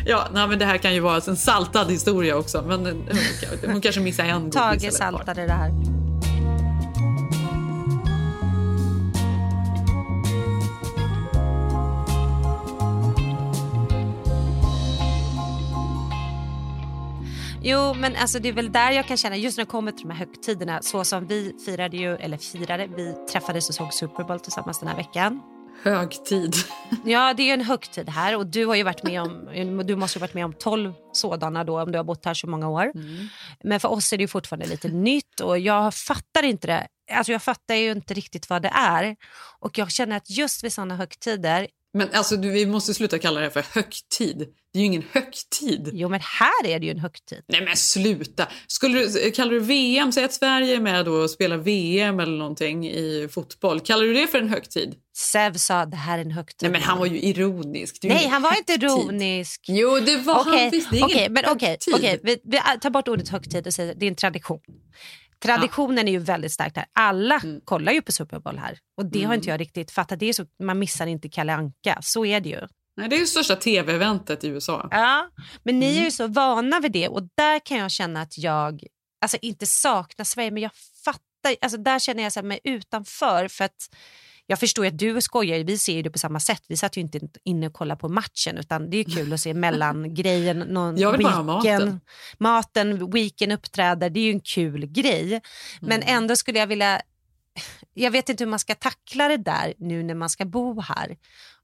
Ja, nej, men det här kan ju vara en saltad historia också. Men eh, hon, hon kanske missar en godis Tage saltade det här. Jo, men alltså det är väl där jag kan känna, just när det kommer till de här högtiderna, så som vi firade ju, eller firade, vi träffades och såg Super Bowl tillsammans den här veckan. Högtid. Ja, det är ju en högtid här och du har ju varit med om, du måste ju varit med om 12 sådana då om du har bott här så många år. Mm. Men för oss är det ju fortfarande lite nytt och jag fattar inte det. Alltså jag fattar ju inte riktigt vad det är och jag känner att just vid sådana högtider Men alltså, du, vi måste sluta kalla det för högtid. Det är ju ingen högtid. Jo, men här är det ju en högtid. Nej men sluta! Skulle du, kallar du VM, säg att Sverige är med då och spelar VM eller någonting i fotboll. Kallar du det för en högtid? Sev sa det här är en högtid. Nej men han var ju ironisk. Ju Nej, ingen han var inte högtid. ironisk. Jo, det var han Okej, visst. Det är ingen okej, men högtid. okej, vi, vi tar bort ordet högtid och säger det är en tradition. Traditionen är ju väldigt stark här. Alla Mm. kollar ju på Super Bowl här och det har inte jag riktigt fattat. Det är så, man missar inte Kalle Anka, så är det ju. Nej, det är ju största tv-eventet i USA. Ja, men ni är Mm. ju så vana vid det och där kan jag känna att jag, alltså inte saknar Sverige men jag fattar, alltså där känner jag mig utanför för att jag förstår att du skojar, vi ser ju det på samma sätt. Vi satt ju inte inne och kollade på matchen utan det är kul att se mellangrejen. <laughs> Någon Jag vill bara ha maten. maten, weekend uppträder, det är ju en kul grej. Men Mm. ändå skulle jag vilja, <sighs> jag vet inte hur man ska tackla det där nu när man ska bo här.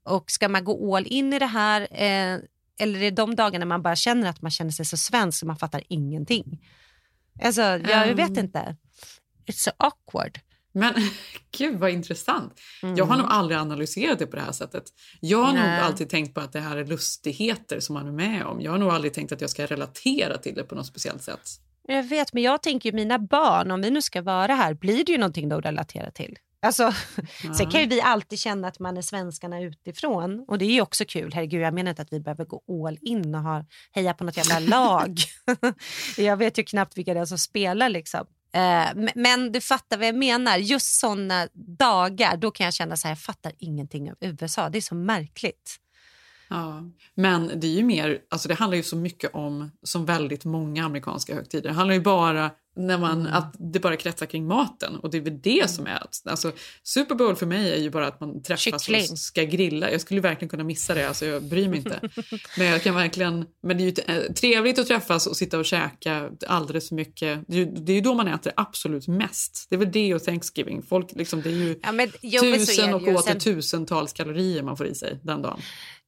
Och ska man gå all in i det här eh, eller är det de dagarna man bara känner att man känner sig så svensk så man fattar ingenting? Alltså, jag, jag vet inte. It's so awkward. Men <laughs> gud vad intressant. Jag har nog aldrig analyserat det på det här sättet. Jag har nog Nej. alltid tänkt på att det här är lustigheter som man är med om. Jag har nog aldrig tänkt att jag ska relatera till det på något speciellt sätt. Jag vet, men jag tänker ju mina barn, om vi nu ska vara här, blir det ju någonting de relaterar till. Alltså, <laughs> Sen kan ju vi alltid känna att man är svenskarna utifrån och det är ju också kul. Herregud, jag menar inte att vi behöver gå all in och ha, heja på något jävla lag. <laughs> jag vet ju knappt vilka det är som spelar liksom. Eh, men- du fattar vad jag menar. Just såna dagar, då kan jag känna så här, jag fattar ingenting av USA. Det är så märkligt. Ja, men det är ju mer, alltså det handlar ju så mycket om, som väldigt många amerikanska högtider, det handlar ju bara när man, Mm. att det bara kretsar kring maten och det är väl det som är, alltså Super Bowl för mig är ju bara att man träffas Kyckling. och ska grilla. Jag skulle verkligen kunna missa det, alltså jag bryr mig inte. <laughs> men jag kan verkligen, men det är ju eh, trevligt att träffas och sitta och käka alldeles för mycket. Det är ju, det är ju då man äter absolut mest. Det är väl det och Thanksgiving. Folk liksom, det är ju Ja, men, jo, tusen det och ju. åter Sen- tusentals kalorier man får i sig den dagen.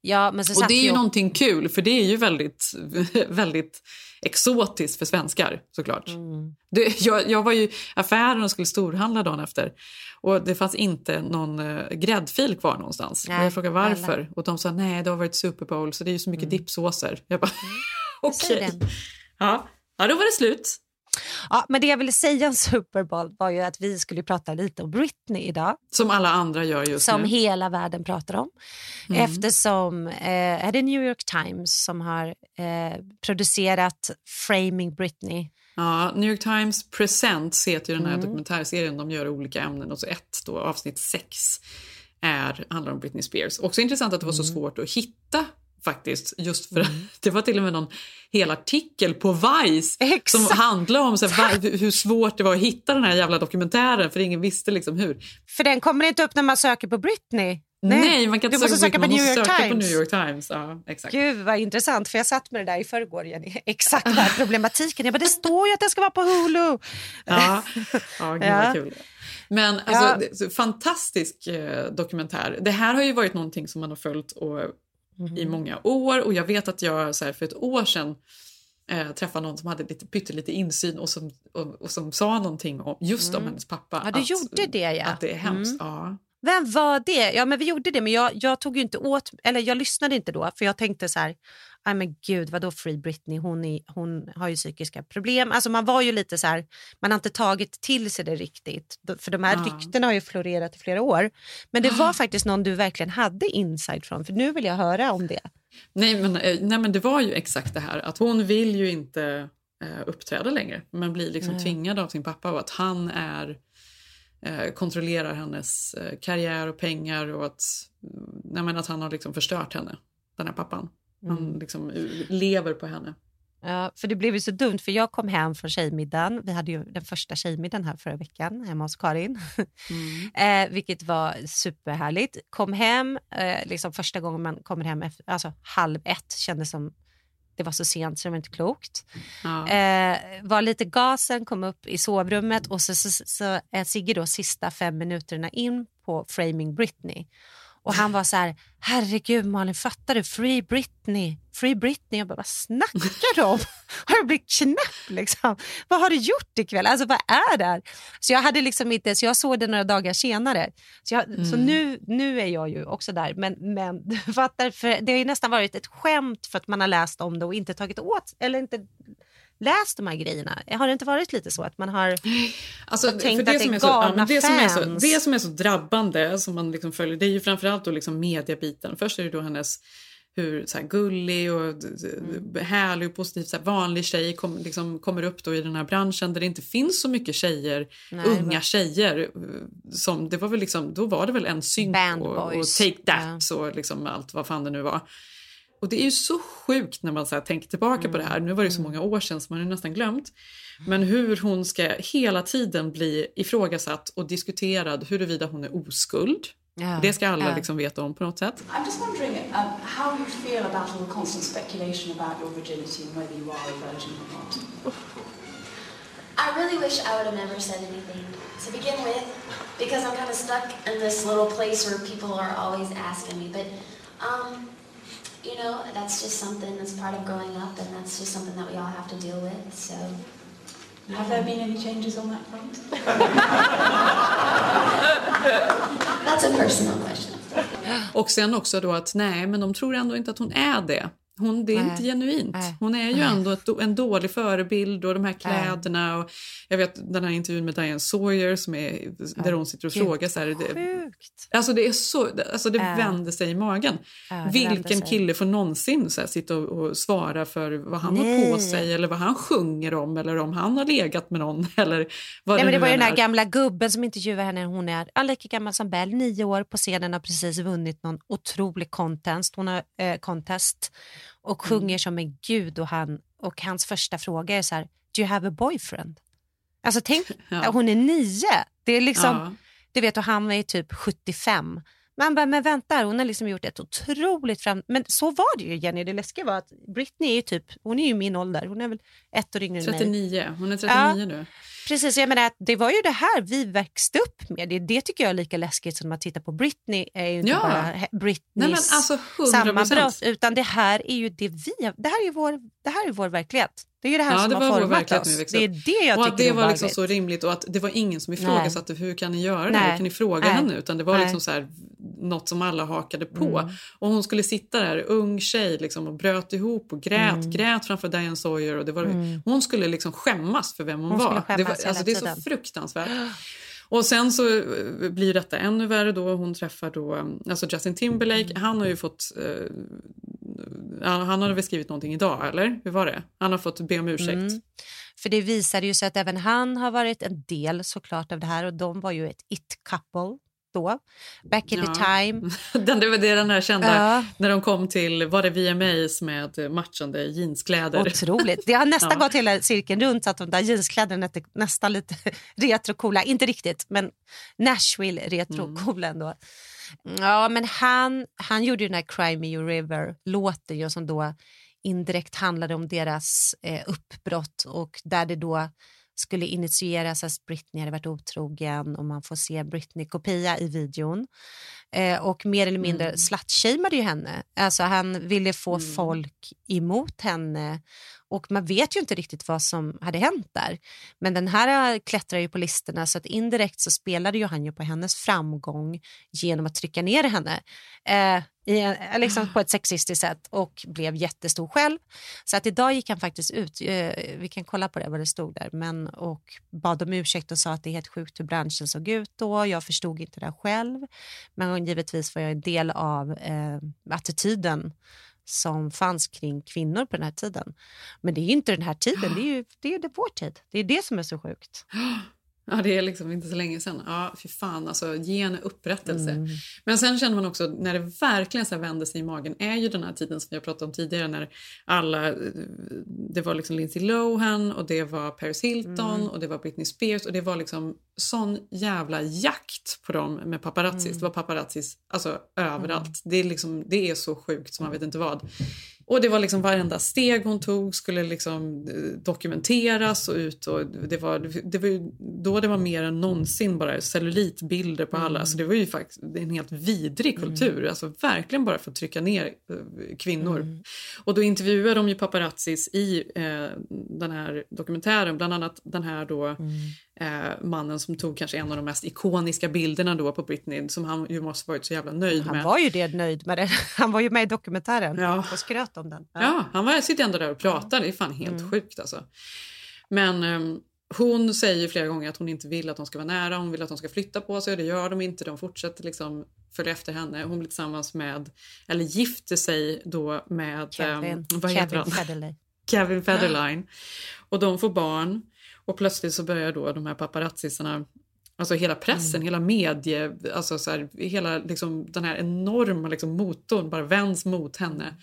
Ja, men så Och det är ju och- någonting kul, för det är ju väldigt, <laughs> väldigt exotiskt för svenskar såklart. Mm. Det, jag, jag var ju i affären och skulle storhandla dagen efter och det fanns inte någon uh, gräddfil kvar någonstans. Nej, och jag frågade varför alla. och de sa nej det har varit Super Bowl så det är ju så mycket dippsåser. Jag bara <laughs> säger okej. det. Ja. ja, då var det slut. Ja, men det jag ville säga om Super Bowl var ju att vi skulle prata lite om Britney idag. Som alla andra gör just som nu. hela världen pratar om. Mm. Eftersom eh, är det New York Times som har eh, producerat Framing Britney. Ja, New York Times Presents heter ju den här Mm. dokumentärserien. De gör olika ämnen och så ett då, avsnitt sex är, handlar om Britney Spears. Också intressant att det var så Mm. svårt att hitta faktiskt. Just för <laughs> det var till och med någon hel artikel på Vice som handlade om så här, hur svårt det var att hitta den här jävla dokumentären för ingen visste liksom hur. För den kommer inte upp när man söker på Britney. Nej, man kan inte du måste söka på New York Times. på New York Times. Ja, exakt. Gud vad intressant, för jag satt med det där i förrgår, Jenny. <laughs> Exakt den här <laughs> problematiken. Jag bara, det står ju att den ska vara på Hulu. Ja, ja gud Ja. vad kul. Men alltså, Ja. fantastisk eh, dokumentär. Det här har ju varit någonting som man har följt och, Mhm. i många år och jag vet att jag så här, för ett år sedan eh, träffade någon som hade lite, pyttelite insyn och som, och, och som sa någonting om, just om Mm. hennes pappa. Ja, du att, gjorde det ja. Att det är hemskt. Mm. Ja. Vem var det? Ja, men vi gjorde det, men jag, jag tog inte åt, eller jag lyssnade inte då, för jag tänkte så här, nej men gud, vadå Free Britney, hon, är, hon har ju psykiska problem. Alltså man var ju lite så här, man har inte tagit till sig det riktigt, för de här Ja. ryktena har ju florerat i flera år. Men det var faktiskt någon du verkligen hade inside från, för nu vill jag höra om det. Nej, men, eh, nej men det var ju exakt det här att hon vill ju inte eh, uppträda längre men blir liksom Nej. tvingad av sin pappa och att han är eh, kontrollerar hennes eh, karriär och pengar och att, mm, nej att han har liksom förstört henne, den här pappan. Han Mm. liksom eh, lever på henne. Ja, för det blev ju så dumt, för jag kom hem från tjejmiddagen. Vi hade ju den första tjejmiddagen här förra veckan hemma hos Karin. <laughs> eh, vilket var superhärligt. Kom hem, eh, liksom första gången man kommer hem efter, alltså halv ett kändes som det var så sent så det var inte klokt. Ja. Eh, var lite gasen, kom upp i sovrummet och så, så, så, så är Sigge då sista fem minuterna in på Framing Britney. Och han var så här, herregud Malin, fattar du? Free Britney, Free Britney. Jag bara, vad snackar du om? <laughs> Har du blivit knäpp liksom? Vad har du gjort ikväll? Alltså vad är det här? Så jag hade liksom inte, så jag såg det några dagar senare. Så, jag, så Mm. nu, nu är jag ju också där. Men, men <laughs> fattar, för det har ju nästan varit ett skämt för att man har läst om det och inte tagit åt, eller inte läst de här grejerna. Har det inte varit lite så att man har Alltså, tänkt det att det är ja, galna men det, som är så, fans? det som är så drabbande som man liksom följer det är ju framförallt då liksom mediabiten. Först är det då hennes hur så här, gullig och d- d- härlig och positiv så här, vanlig tjej kom, liksom, kommer upp då i den här branschen där det inte finns så mycket tjejer, Nej, unga men- tjejer. eh, Som, det var väl liksom, då var det väl en synk och, och. Take That och liksom allt vad fan det nu var. Och det är ju så sjukt när man så här tänker tillbaka på det här. Nu var det så många år sedan så man har nästan glömt. Men hur hon ska hela tiden bli ifrågasatt och diskuterad huruvida hon är oskuld. Ja, Det ska alla ja. liksom veta om på något sätt. I'm just wondering um, how you feel about all the constant speculation about your virginity and whether you are a virgin or not. I really wish I would have never said anything to begin with because I'm kind of stuck in this little place where people are always asking me. But, um, you know, that's just something that's part of growing up and that's just something that we all have to deal with. So, Have there been any changes on that front? <laughs> that's a personal question. Och sen också då att nej, men de tror ändå inte att hon är det. Hon, det är Nej. inte genuint. Nej. Hon är ju ändå ett, en dålig förebild och de här kläderna. Och jag vet den här intervjun med Diane Sawyer som är, där hon sitter och Gud, frågar så här. Det, alltså det är så, alltså det Ja. vänder sig i magen. Vänder Vilken kille får någonsin så här, sitta och, och svara för vad han har Nej. på sig eller vad han sjunger om eller om han har legat med någon <laughs> eller vad Nej, det men det var ju den här är. gamla gubben som intervjuar henne. Hon är ja, lika gammal som Bell, nio år på scenen har precis vunnit någon otrolig contest. Hon har eh, contest och Mm. sjunger som en gud och, han, och hans första fråga är så här, do you have a boyfriend? Alltså tänk, <laughs> Ja. hon är nio. Det är liksom, Ja. du vet och han är typ 75. Man bara, men vänta, hon har liksom gjort ett otroligt fram... Men så var det ju Jenny, det läskiga var att Britney är ju typ, hon är ju min ålder, hon är väl ett år yngre än mig. 39, hon är 39 nu. Precis, jag menar att det var ju det här vi växte upp med. Det, det tycker jag är lika läskigt som att titta på Britney. är ju inte Ja. bara Britneys alltså 100%. sammanbrott, utan det här är ju det vi, det här är ju vår, det här är vår verklighet. Det är ju det här Ja, som det har format oss. Det är det jag och att det var liksom så rimligt och att det var ingen som ifrågasatte hur kan ni göra det Nej. Hur kan ni fråga Nej. henne? Utan det var Nej. liksom så här, något som alla hakade på. Mm. Och hon skulle sitta där, ung tjej, liksom, och bröt ihop och grät, Mm. grät framför Diane Sawyer. Och det var, Mm. Hon skulle liksom skämmas för vem hon, Hon var. Det, var alltså, det är så fruktansvärt. Och sen så eh, blir detta ännu värre då. Hon träffar då, eh, alltså Justin Timberlake. Mm. Han har ju fått, eh, han hade väl skrivit någonting idag, eller? Hur var det? Han har fått be om ursäkt. Mm. För det visade ju sig att även han har varit en del såklart av det här och de var ju ett it-couple då, back in Ja. the time. <laughs> Den, det var den här kända, Ja. när de kom till, var det VMAs med matchande jeanskläder? Otroligt. Det har nästan <laughs> Ja. gått hela cirkeln runt så att de där jeanskläderna är nästan lite <laughs> retrocoola. Inte riktigt, men Nashville retrocoola ändå. Ja, men han, han gjorde ju den här Cry Me You River-låten som då indirekt handlade om deras eh, uppbrott och där det då skulle initieras att Britney hade varit otrogen och man får se Britney-kopia i videon. Eh, och mer eller mindre Mm. slutshameade ju henne. Alltså han ville få folk emot henne och man vet ju inte riktigt vad som hade hänt där. Men den här eh, klättrar ju på listorna så att indirekt så spelade ju han ju på hennes framgång genom att trycka ner henne eh, i, en- eh, liksom på ett sexistiskt sätt och blev jättestor själv. Så att idag gick han faktiskt ut, eh, vi kan kolla på det vad det stod där, men och bad om ursäkt och sa att det är helt sjukt hur branschen såg ut då. Jag förstod inte det själv, men givetvis var jag en del av eh, attityden som fanns kring kvinnor på den här tiden. Men det är ju inte den här tiden, det är ju det är det vår tid. Det är det som är så sjukt. <gasps> <laughs> Ja, det är liksom inte så länge sedan. Ja, fy fan, alltså ge henne upprättelse. Mm. Men sen känner man också, när det verkligen så vänder sig i magen, är ju den här tiden som har pratat om tidigare när alla, eh, det var liksom Lindsay Lohan och det var Paris Hilton Mm. och det var Britney Spears och det var liksom sån jävla jakt på dem med paparazzis. Mm. Det var paparazzis alltså överallt. Det, är liksom, det är så sjukt som man vet inte vad. Och det var liksom varenda steg hon tog skulle liksom eh, dokumenteras och ut och det var, det var ju då det var mer än någonsin bara cellulitbilder på alla. Mm. Alltså det var ju faktiskt en helt vidrig kultur. Alltså verkligen bara för att trycka ner eh, kvinnor. Mm. Och då intervjuar de ju paparazzis i eh, den här dokumentären, bland annat den här då Mm. Eh, mannen som tog kanske en av de mest ikoniska bilderna då på Britney som han ju måste varit så jävla nöjd Han med. var ju det nöjd med det. <laughs> Han var ju med i dokumentären Ja. och skröt om den. Ja, han var, sitter ändå där och pratar. Det är fan helt Mm. sjukt alltså. Men ehm, hon säger flera gånger att hon inte vill att de ska vara nära. Hon vill att de ska flytta på sig och det gör de inte. De fortsätter liksom följa efter henne. Hon blir tillsammans med, eller gifter sig då med, Kevin, ehm, vad heter Kevin han? Federley. Kevin Federline. Och de får barn. Och plötsligt så börjar då de här paparazzisarna Alltså hela pressen, hela medie, alltså så här, hela liksom, den här enorma liksom, motorn bara vänds mot henne.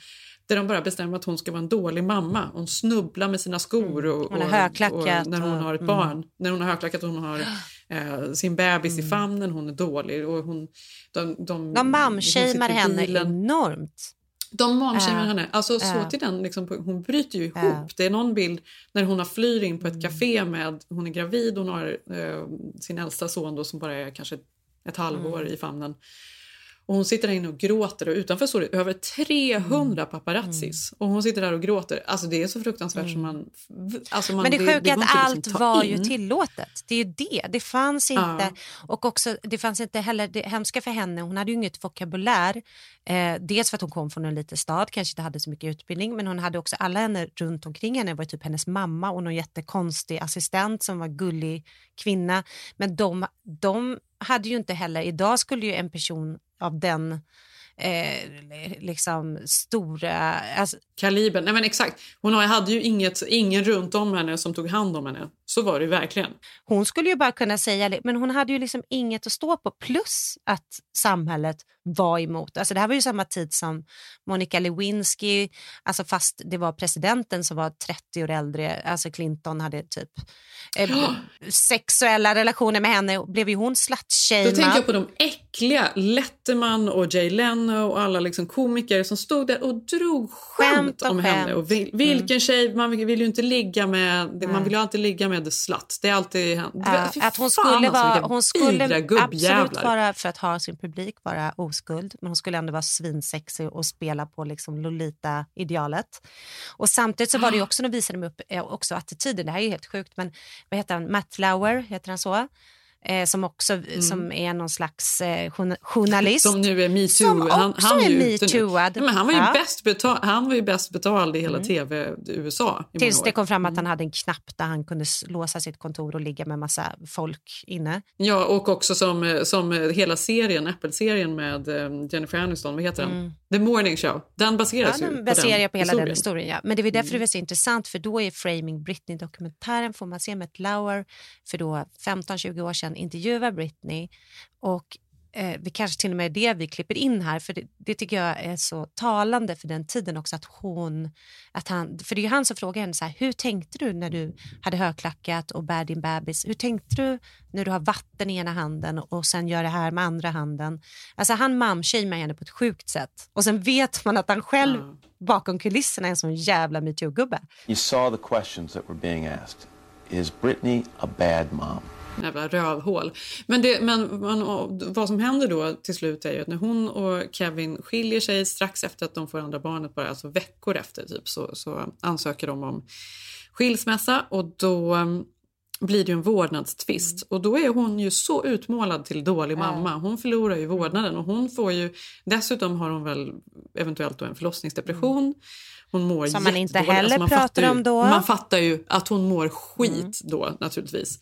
Där de bara bestämmer att hon ska vara en dålig mamma. Hon snubblar med sina skor och, Mm. Hon har och, och när hon och- har ett mm. barn. När hon har högklackat och hon har eh, sin bebis i famnen, hon är dålig. Och hon, de de, De hon mamshamear henne enormt. De mamshamear Äh, henne. Alltså så äh. till den, liksom, hon bryter ju ihop. Äh. Det är någon bild när hon har flyr in på Mm. ett café med, hon är gravid, hon har eh, sin äldsta son då, som bara är kanske ett halvår Mm. i famnen. Och hon sitter där inne och gråter och utanför står det över 300 Mm. paparazzis. Och hon sitter där och gråter. Alltså det är så fruktansvärt som man... Alltså man Men det sjuka är att inte allt liksom var in. ju tillåtet. Det är ju det. Det fanns inte. Ja. Och också, det fanns inte heller det hemska för henne. Hon hade ju inget vokabulär. Eh, dels för att hon kom från en liten stad, kanske inte hade så mycket utbildning. Men hon hade också alla henne runt omkring henne var typ hennes mamma och någon jättekonstig assistent som var gullig kvinna. Men de, de hade ju inte heller, idag skulle ju en person av den eh, liksom stora, alltså, Kalibern. Nej men exakt. Hon hade ju inget, ingen runt om henne som tog hand om henne. Så var det ju verkligen. Hon skulle ju bara kunna säga men hon hade ju liksom inget att stå på. Plus att samhället var emot. Alltså det här var ju samma tid som Monica Lewinsky, alltså fast det var presidenten som var 30 år äldre. Alltså Clinton hade typ eh, sexuella relationer med henne blev ju hon Då slutshamead. tänker jag på de äckliga Letterman och Jay Leno och alla liksom komiker som stod där och drog skämt, Skämt om skämt. henne. Och vil, vilken tjej, man vill ju inte ligga med, man Nej. vill ju alltid ligga med the slut. Det är alltid hen- Ja, Fy att hon skulle, alltså, vara, hon skulle absolut vara, för att ha sin publik, vara oskuld. Men hon skulle ändå vara svinsexig och spela på liksom Lolita-idealet. Och samtidigt så var det ju också, de visade de upp eh, också attityden, det här är ju helt sjukt, men vad heter han, Matt Flower, heter han så? Eh, som också som är någon slags eh, journa- journalist. Mm. Som nu är metoo. Som han, också han är ju ute nu. metooad. Ja, men han, var ju Ja. bäst betal, han var ju bäst betald i hela tv i USA. I Tills det kom fram att han hade en knapp där han kunde låsa sitt kontor och ligga med massa folk inne. Ja, och också som, eh, som eh, hela serien, Apple-serien med eh, Jennifer Aniston, vad heter den? Mm. The Morning Show. Den baseras Ja, ju den på baserar den på hela den historien. historien. Ja. Men det var därför Mm. det var så intressant för då är Framing Britney-dokumentären får man se med Lauer för då 15-20 år sedan intervjuar Britney och eh, vi kanske till och med är det vi klipper in här för det, det tycker jag är så talande för den tiden också att hon, att han, för det är ju han som frågar henne så här, hur tänkte du när du hade högklackat och bär din bebis, hur tänkte du när du har vatten i ena handen och sen gör det här med andra handen. Alltså han mamshamear henne på ett sjukt sätt och sen vet man att han själv bakom kulisserna är en sån jävla metoo-gubbe. You saw the questions that were being asked. Is Brittany a bad mom? Jävla rövhål. Men, det, men, men vad som händer då till slut är ju att när hon och Kevin skiljer sig strax efter att de får andra barnet, bara alltså veckor efter typ, så, så ansöker de om skilsmässa och då um, blir det en vårdnadstvist. Och då är hon ju så utmålad till dålig mamma. Hon förlorar ju vårdnaden och hon får ju, dessutom har hon väl eventuellt då en förlossningsdepression. Hon mår Som man inte jättedåligt. heller man pratar fattar ju, om då. Man fattar ju att hon mår skit då naturligtvis.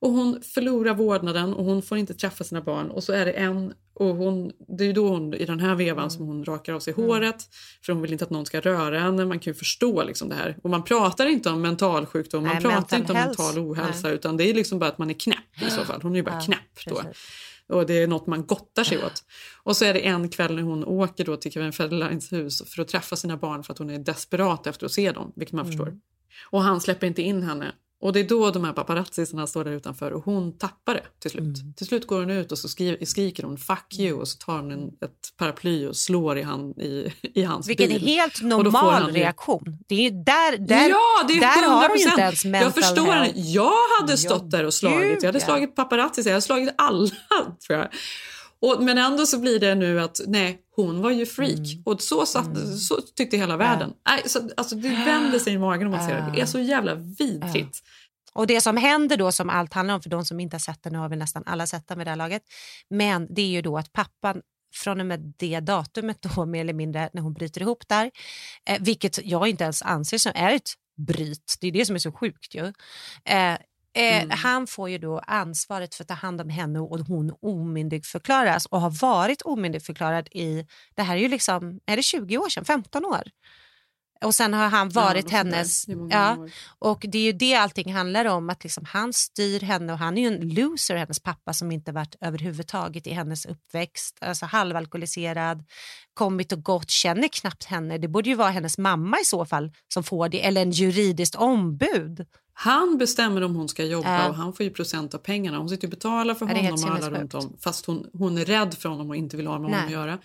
Och hon förlorar vårdnaden och hon får inte träffa sina barn. Och så är det en, och hon, det är då hon, i den här vevan som hon rakar av sig håret. För hon vill inte att någon ska röra henne. Man kan ju förstå liksom det här. Och man pratar inte om mental sjukdom, man Nej, pratar inte om health. mental ohälsa. Nej. Utan det är liksom bara att man är knäpp i så fall. Hon är ju bara Ja, knäpp då. precis. Och det är något man gottar sig åt. Och så är det en kväll när hon åker då till Kevin Federlines hus för att träffa sina barn för att hon är desperat efter att se dem, vilket man Mm. förstår. Och han släpper inte in henne Och det är då de här paparazzisarna står där utanför och hon tappar det till slut. Mm. Till slut går hon ut och så skriver, skriker hon “fuck you” och så tar hon en, ett paraply och slår i, han, i, i hans Vilken bil. helt då får normal han reaktion. Det är där, där, ja, det är där har 100%. inte ens mental Jag förstår henne. Jag hade stått där och slagit. Jag hade slagit paparazzis, jag hade slagit alla <laughs> tror jag. Och, men ändå så blir det nu att nej, hon var ju freak. Mm. Och så, satt, så tyckte hela världen. Nej, så, alltså, det vänder sig i magen om man ser det. Det är så jävla vidrigt. Och det som händer då som allt handlar om, för de som inte har sett den, nu har vi nästan alla sett den med det här laget, men det är ju då att pappan från och med det datumet då mer eller mindre när hon bryter ihop där, eh, vilket jag inte ens anser som är ett bryt, det är det som är så sjukt ju. Eh, eh, Han får ju då ansvaret för att ta hand om henne och hon omyndigförklaras och har varit omyndigförklarad i, det här är ju liksom, är det 20 år sedan, 15 år? Och sen har han Ja, varit där. hennes... Ja, och det är ju det allting handlar om, att liksom han styr henne och han är ju en loser, hennes pappa som inte varit överhuvudtaget i hennes uppväxt, alltså halvalkoholiserad, kommit och gått, känner knappt henne. Det borde ju vara hennes mamma i så fall som får det, eller en juridiskt ombud. Han bestämmer om hon ska jobba Ja. och han får ju procent av pengarna. Hon sitter och betalar för Ja, honom och alla runt om fast hon, hon är rädd för honom och inte vill ha med honom Nej. att göra.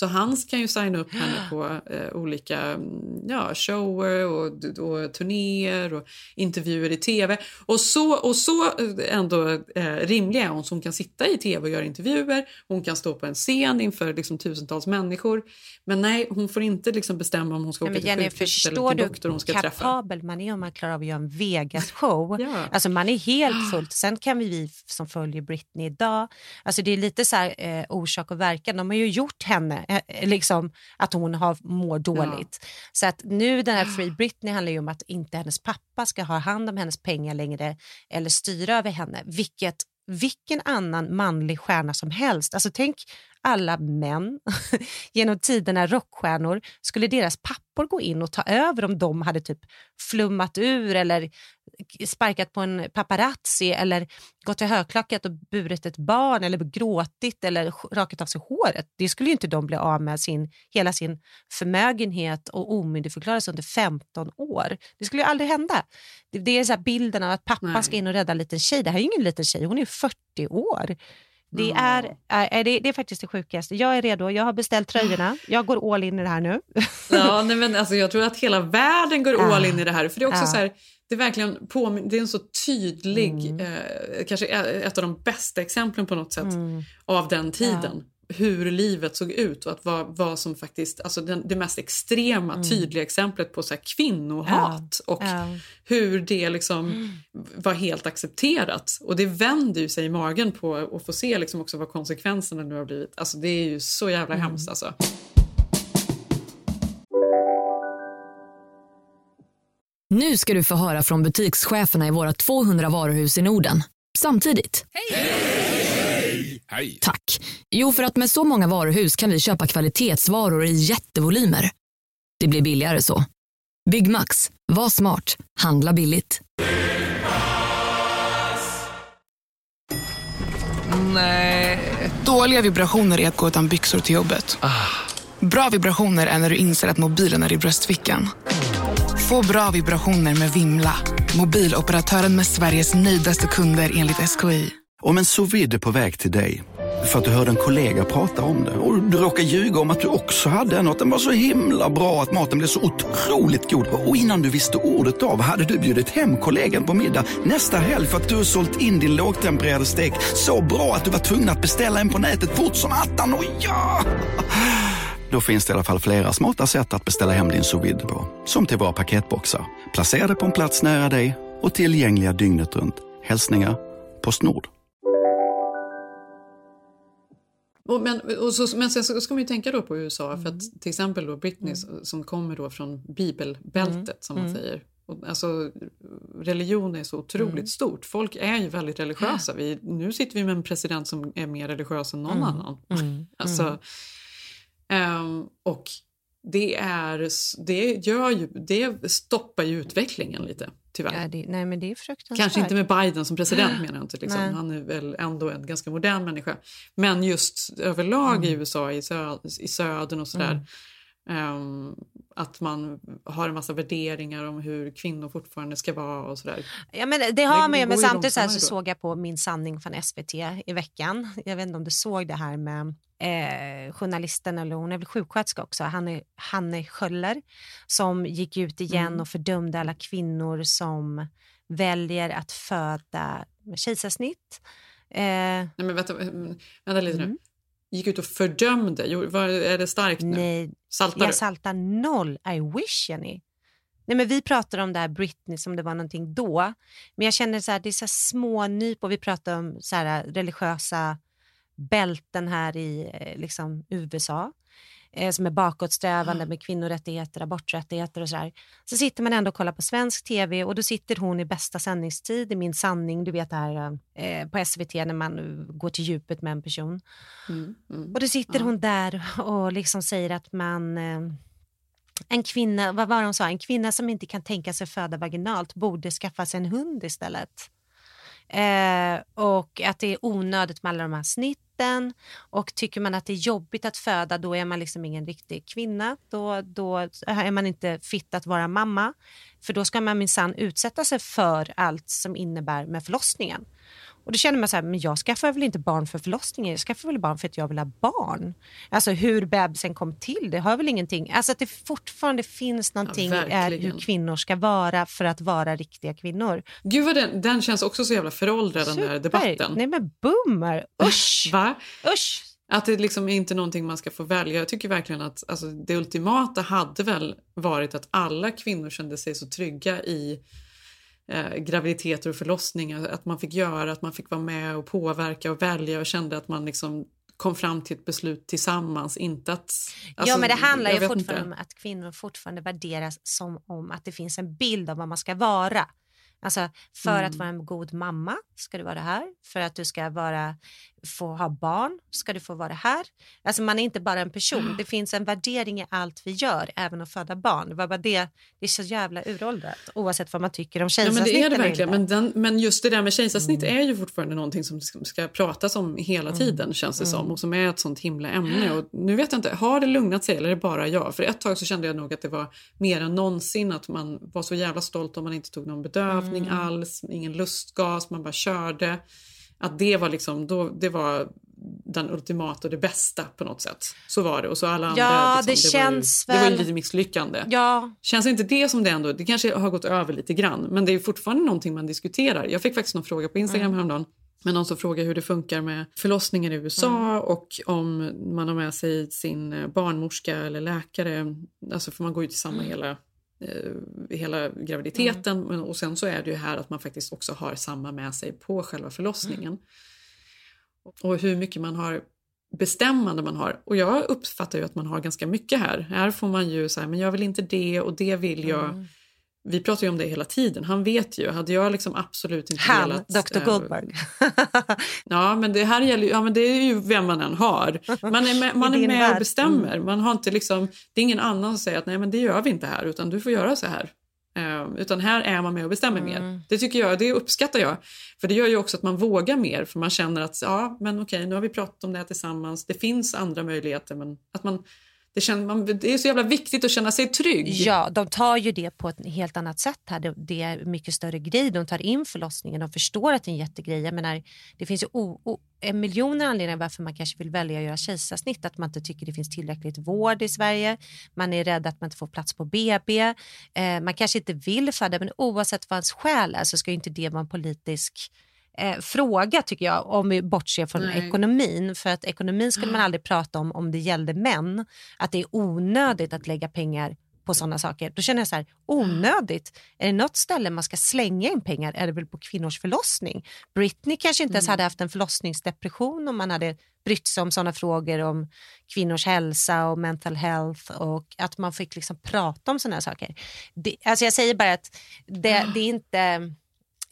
Så han kan ju signa upp henne <gasps> på eh, olika mm, ja, shower och, och turnéer och intervjuer i tv. Och så, och så eh, ändå eh, rimliga är hon så hon kan sitta i tv och göra intervjuer. Hon kan stå på en scen inför liksom, tusentals människor. Men nej, hon får inte liksom, bestämma om hon ska åka men till Jenny, sjukhuset eller till doktor hon ska hur träffa. kapabel man är om man klarar av att göra en Vegas-show? <laughs> Ja. Alltså man är helt <gasps> fullt. Sen kan vi, vi som följer Britney idag, alltså det är lite så här, eh, orsak och verkan. De har ju gjort henne, liksom att hon har, mår dåligt. Så att nu den här Free Britney handlar ju om att inte hennes pappa ska ha hand om hennes pengar längre eller styra över henne, vilket vilken annan manlig stjärna som helst. Alltså tänk alla män <laughs> genom tiderna rockstjärnor. Skulle deras pappor gå in och ta över om de hade typ flummat ur eller sparkat på en paparazzi eller gått till högklackat och burit ett barn eller gråtit eller rakat av sig håret. Det skulle ju inte de bli av med sin, hela sin förmögenhet och omyndigförklaras under 15 år. Det skulle ju aldrig hända. Det, det är så här bilden av att pappa Nej. ska in och rädda en liten tjej. Det här är ju ingen liten tjej, hon är ju 40 år. Det, är, är, det, det är faktiskt det sjukaste. Jag är redo, jag har beställt tröjorna. Jag går all in i det här nu. Ja, nej, men alltså, jag tror att hela världen går <laughs> all in i det här. För det är också Ja. så här, det är verkligen påmin- det är en så tydlig, Mm. eh, kanske ett av de bästa exemplen på något sätt Mm. av den tiden. Hur livet såg ut och att vad, vad som faktiskt, alltså den, det mest extrema Mm. tydliga exemplet på så här kvinnohat och Ja. hur det liksom var helt accepterat. Och det vänder ju sig i magen på att få se liksom också vad konsekvenserna nu har blivit. Alltså det är ju så jävla Mm. hemskt alltså. Nu ska du få höra från butikscheferna i våra 200 varuhus i Norden. Samtidigt. Hej! Tack. Jo, för att med så många varuhus kan vi köpa kvalitetsvaror i jättevolymer. Det blir billigare så. Byggmax. Var smart. Handla billigt. Nej. Dåliga vibrationer är att gå utan byxor till jobbet. Bra vibrationer är när du inser att mobilen är i bröstfickan. Få bra vibrationer med Vimla. Mobiloperatören med Sveriges nöjdaste kunder enligt SKI. Om en sous vide är på väg till dig för att du hörde en kollega prata om det och du råkade ljuga om att du också hade en och att den var så himla bra att maten blev så otroligt god och innan du visste ordet av hade du bjudit hem kollegan på middag nästa helg för att du sålt in din lågtempererade stek så bra att du var tvungen att beställa en på nätet fort som attan. Och ja! Då finns det i alla fall flera smarta sätt att beställa hem din sous på. Som till våra paketboxar, placerade på en plats nära dig och tillgängliga dygnet runt. Hälsningar Postnord. Och men, och så, men sen så ska man ju tänka då på USA för att till exempel då Britney som kommer då från bibelbältet som man Mm. säger. Och, alltså, religion är så otroligt Mm. stort. Folk är ju väldigt religiösa. Vi, nu sitter vi med en president som är mer religiös än någon Mm. annan. Mm. Alltså, Mm. ehm, och det, är, det, gör ju, det stoppar ju utvecklingen lite, tyvärr. Ja, det, nej, men det är fruktansvärt. Kanske inte med Biden som president menar jag inte. Liksom. Han är väl ändå en ganska modern människa. Men just överlag i Mm. USA, i, sö i södern och sådär. Ehm, att man har en massa värderingar om hur kvinnor fortfarande ska vara och sådär. Ja, men det har man ju, men samtidigt så, här så såg jag på Min sanning från SVT i veckan. Jag vet inte om du såg det här med eh, journalisten, eller hon är väl sjuksköterska också, Hanne, Hanne Schöller, som gick ut igen Mm. och fördömde alla kvinnor som väljer att föda med kejsarsnitt. Eh, Nej, men vänta, vänta lite Mm. nu. Gick ut och fördömde. Är det starkt nu? Nej, Saltar jag du? saltar noll. I wish, Jenny. Nej, men vi pratade om det här Britney som det var någonting då. Men jag känner så här, det är så små nyp och vi pratar om så här religiösa bälten här i eh, liksom, USA eh, som är bakåtsträvande med kvinnorättigheter, aborträttigheter och så där. Så sitter man ändå och kollar på svensk tv och då sitter hon i bästa sändningstid i Min sanning, du vet det här eh, på SVT när man går till djupet med en person. Mm, mm. Och då sitter hon där och liksom säger att man... Eh, en kvinna, vad var hon sa? En kvinna som inte kan tänka sig föda vaginalt borde skaffa sig en hund istället. Eh, och att det är onödigt med alla de här snitten. Och tycker man att det är jobbigt att föda, då är man liksom ingen riktig kvinna. Då, då är man inte fit att vara mamma. För då ska man minsann utsätta sig för allt som innebär med förlossningen. Och då känner man så här, men jag skaffar väl inte barn för förlossningen, jag skaffar väl barn för att jag vill ha barn. Alltså hur bebisen kom till, det har väl ingenting. Alltså att det fortfarande finns någonting Ja, är verkligen. hur kvinnor ska vara för att vara riktiga kvinnor. Gud vad den, den känns också så jävla föråldrad den där debatten. Nej men boomer, usch! <laughs> Va? Usch! Att det liksom är inte någonting man ska få välja. Jag tycker verkligen att alltså, det ultimata hade väl varit att alla kvinnor kände sig så trygga i eh, graviditeter och förlossningar. Att man fick göra, att man fick vara med och påverka och välja och kände att man liksom kom fram till ett beslut tillsammans. Inte att... ja alltså, men det handlar ju fortfarande inte. om att kvinnor fortfarande värderas som om att det finns en bild av vad man ska vara. Alltså för Mm. att vara en god mamma ska du vara det här. För att du ska vara, få ha barn ska du få vara här. Alltså man är inte bara en person. Det finns en värdering i allt vi gör, även att föda barn. Det var bara det, det är så jävla uråldrat oavsett vad man tycker om Ja, kejsarsnitt. men det är det verkligen. Men, den, men just det där med kejsarsnitt Mm. är ju fortfarande någonting som ska, pratas om hela tiden känns det som. Mm. Och som är ett sånt himla ämne. Och nu vet jag inte, har det lugnat sig eller är det bara jag? För ett tag så kände jag nog att det var mer än någonsin att man var så jävla stolt om man inte tog någon bedövning Mm. alls, ingen lustgas, man bara körde. Att det var liksom, då, det var den ultimata och det bästa på något sätt. Så var det. Och så alla andra, Ja, liksom, det var ju, känns Det var ju väl- lite misslyckande. Ja, Känns inte det som det ändå, det kanske har gått över lite grann, men det är fortfarande någonting man diskuterar. Jag fick faktiskt någon fråga på Instagram Mm. häromdagen med någon som frågar hur det funkar med förlossningar i USA Mm. och om man har med sig sin barnmorska eller läkare, alltså för man går ju till samma Mm. hela Eh, hela graviditeten Mm. och sen så är det ju här att man faktiskt också har samma med sig på själva förlossningen. Och hur mycket man har bestämmande man har. Och jag uppfattar ju att man har ganska mycket här. Här får man ju säga, men jag vill inte det och det vill jag. Mm. Vi pratar ju om det hela tiden. Han vet ju. Hade jag liksom absolut inte han, velat... Dr eh, Goldberg. <laughs> Ja, men det här gäller ja, men det är ju vem man än har. Man är med, <laughs> man är med värld. och bestämmer. Man har inte liksom, det är ingen annan som säger att nej men det gör vi inte här utan du får göra så här. Eh, utan här är man med och bestämmer mer. Det tycker jag, det uppskattar jag. För det gör ju också att man vågar mer för man känner att ja men okej nu har vi pratat om det här tillsammans. Det finns andra möjligheter men att man, det, känns, man, det är så jävla viktigt att känna sig trygg. Ja, de tar ju det på ett helt annat sätt här. Det, det är mycket större grej. De tar in förlossningen. De förstår att det är en jättegrej. Jag menar, det finns ju o, o, en miljoner anledningar varför man kanske vill välja att göra kejsarsnitt. Att man inte tycker det finns tillräckligt vård i Sverige. Man är rädd att man inte får plats på BB. Eh, man kanske inte vill föda, men oavsett vad ens skäl är så ska ju inte det vara en politisk eh, fråga tycker jag, om vi bortser från Nej. ekonomin. För att ekonomin skulle man aldrig prata om om det gällde män. Att det är onödigt att lägga pengar på sådana saker. Då känner jag så här, onödigt. Är det något ställe man ska slänga in pengar är det väl på kvinnors förlossning. Britney kanske inte ens hade haft en förlossningsdepression om man hade brytt sig om sådana frågor om kvinnors hälsa och mental health och att man fick liksom prata om sådana saker. Det, alltså jag säger bara att det, det är inte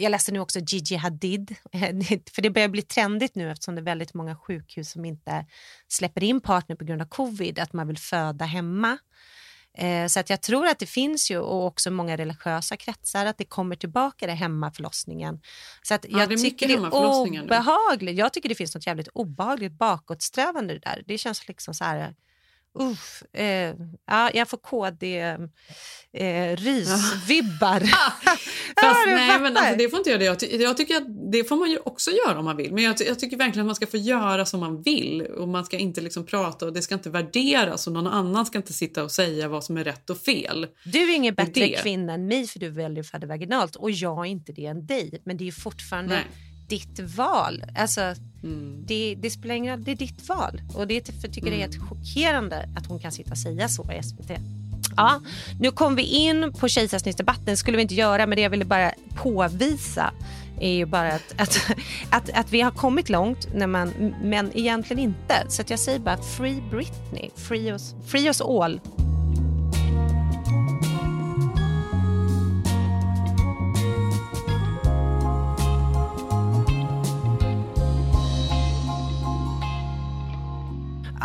jag läste nu också Gigi Hadid, <laughs> för det börjar bli trendigt nu eftersom det är väldigt många sjukhus som inte släpper in partner på grund av covid, att man vill föda hemma. Eh, Så att jag tror att det finns ju och också många religiösa kretsar att det kommer tillbaka det hemmaförlossningen. Så att Ja, jag det är mycket tycker det är hemmaförlossningar nu. obehagligt. Jag tycker det finns något jävligt obehagligt bakåtsträvande det där. Det känns liksom så här uff, eh, ja, jag får KD eh. <laughs> Fast, du nej, men fattar. alltså, det får inte göra det. Jag, ty- jag tycker att det får man ju också göra om man vill. Men jag, ty- jag tycker verkligen att man ska få göra som man vill. Och man ska inte liksom prata och det ska inte värderas och någon annan ska inte sitta och säga vad som är rätt och fel. Du är ingen bättre det. kvinna än mig för du väljer att föda vaginalt och jag är inte det än dig. Men det är fortfarande Nej. Ditt val. Alltså, Mm. det, det spelar ingen roll, det är ditt val. Och det är för tycker det är helt chockerande att hon kan sitta och säga så i SVT. Ja, nu kom vi in på kejsarsnittsdebatten, det skulle vi inte göra, men det jag ville bara påvisa är ju bara att, att, att, att vi har kommit långt, när man, men egentligen inte. Så jag säger bara Free Britney, free us, free us all.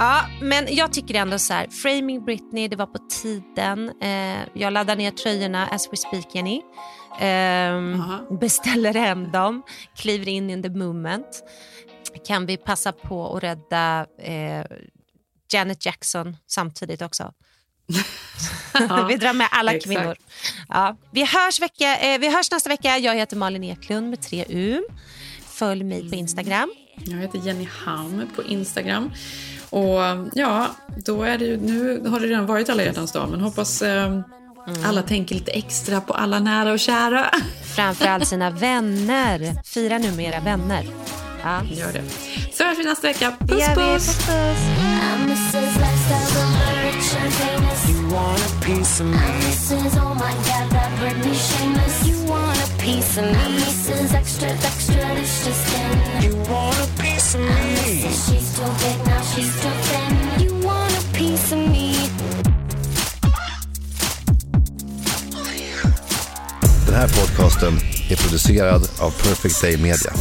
Ja, men jag tycker ändå så här, Framing Britney, det var på tiden. Eh, jag laddar ner tröjorna as we speak, Jenny. Ehm, beställer hem dem, kliver in in the moment. Kan vi passa på att rädda eh, Janet Jackson samtidigt också? <laughs> vi drar med alla exakt. kvinnor. Ja, vi, hörs vecka, eh, vi hörs nästa vecka. Jag heter Malin Eklund med tre U. Följ mig på Instagram. Jag heter Jenny Ham på Instagram. Och ja, då är det ju, nu har det redan varit alla hjärtans dag, men hoppas eh, alla tänker lite extra på alla nära och kära. Framförallt sina <laughs> vänner. Fira nu med era vänner. Ja. Gör det. Så hörs vi nästa vecka. Puss puss! Piece of me. She's too big now, she's too thin. You want a piece of me. Den här podcasten är producerad av Perfect Day Media.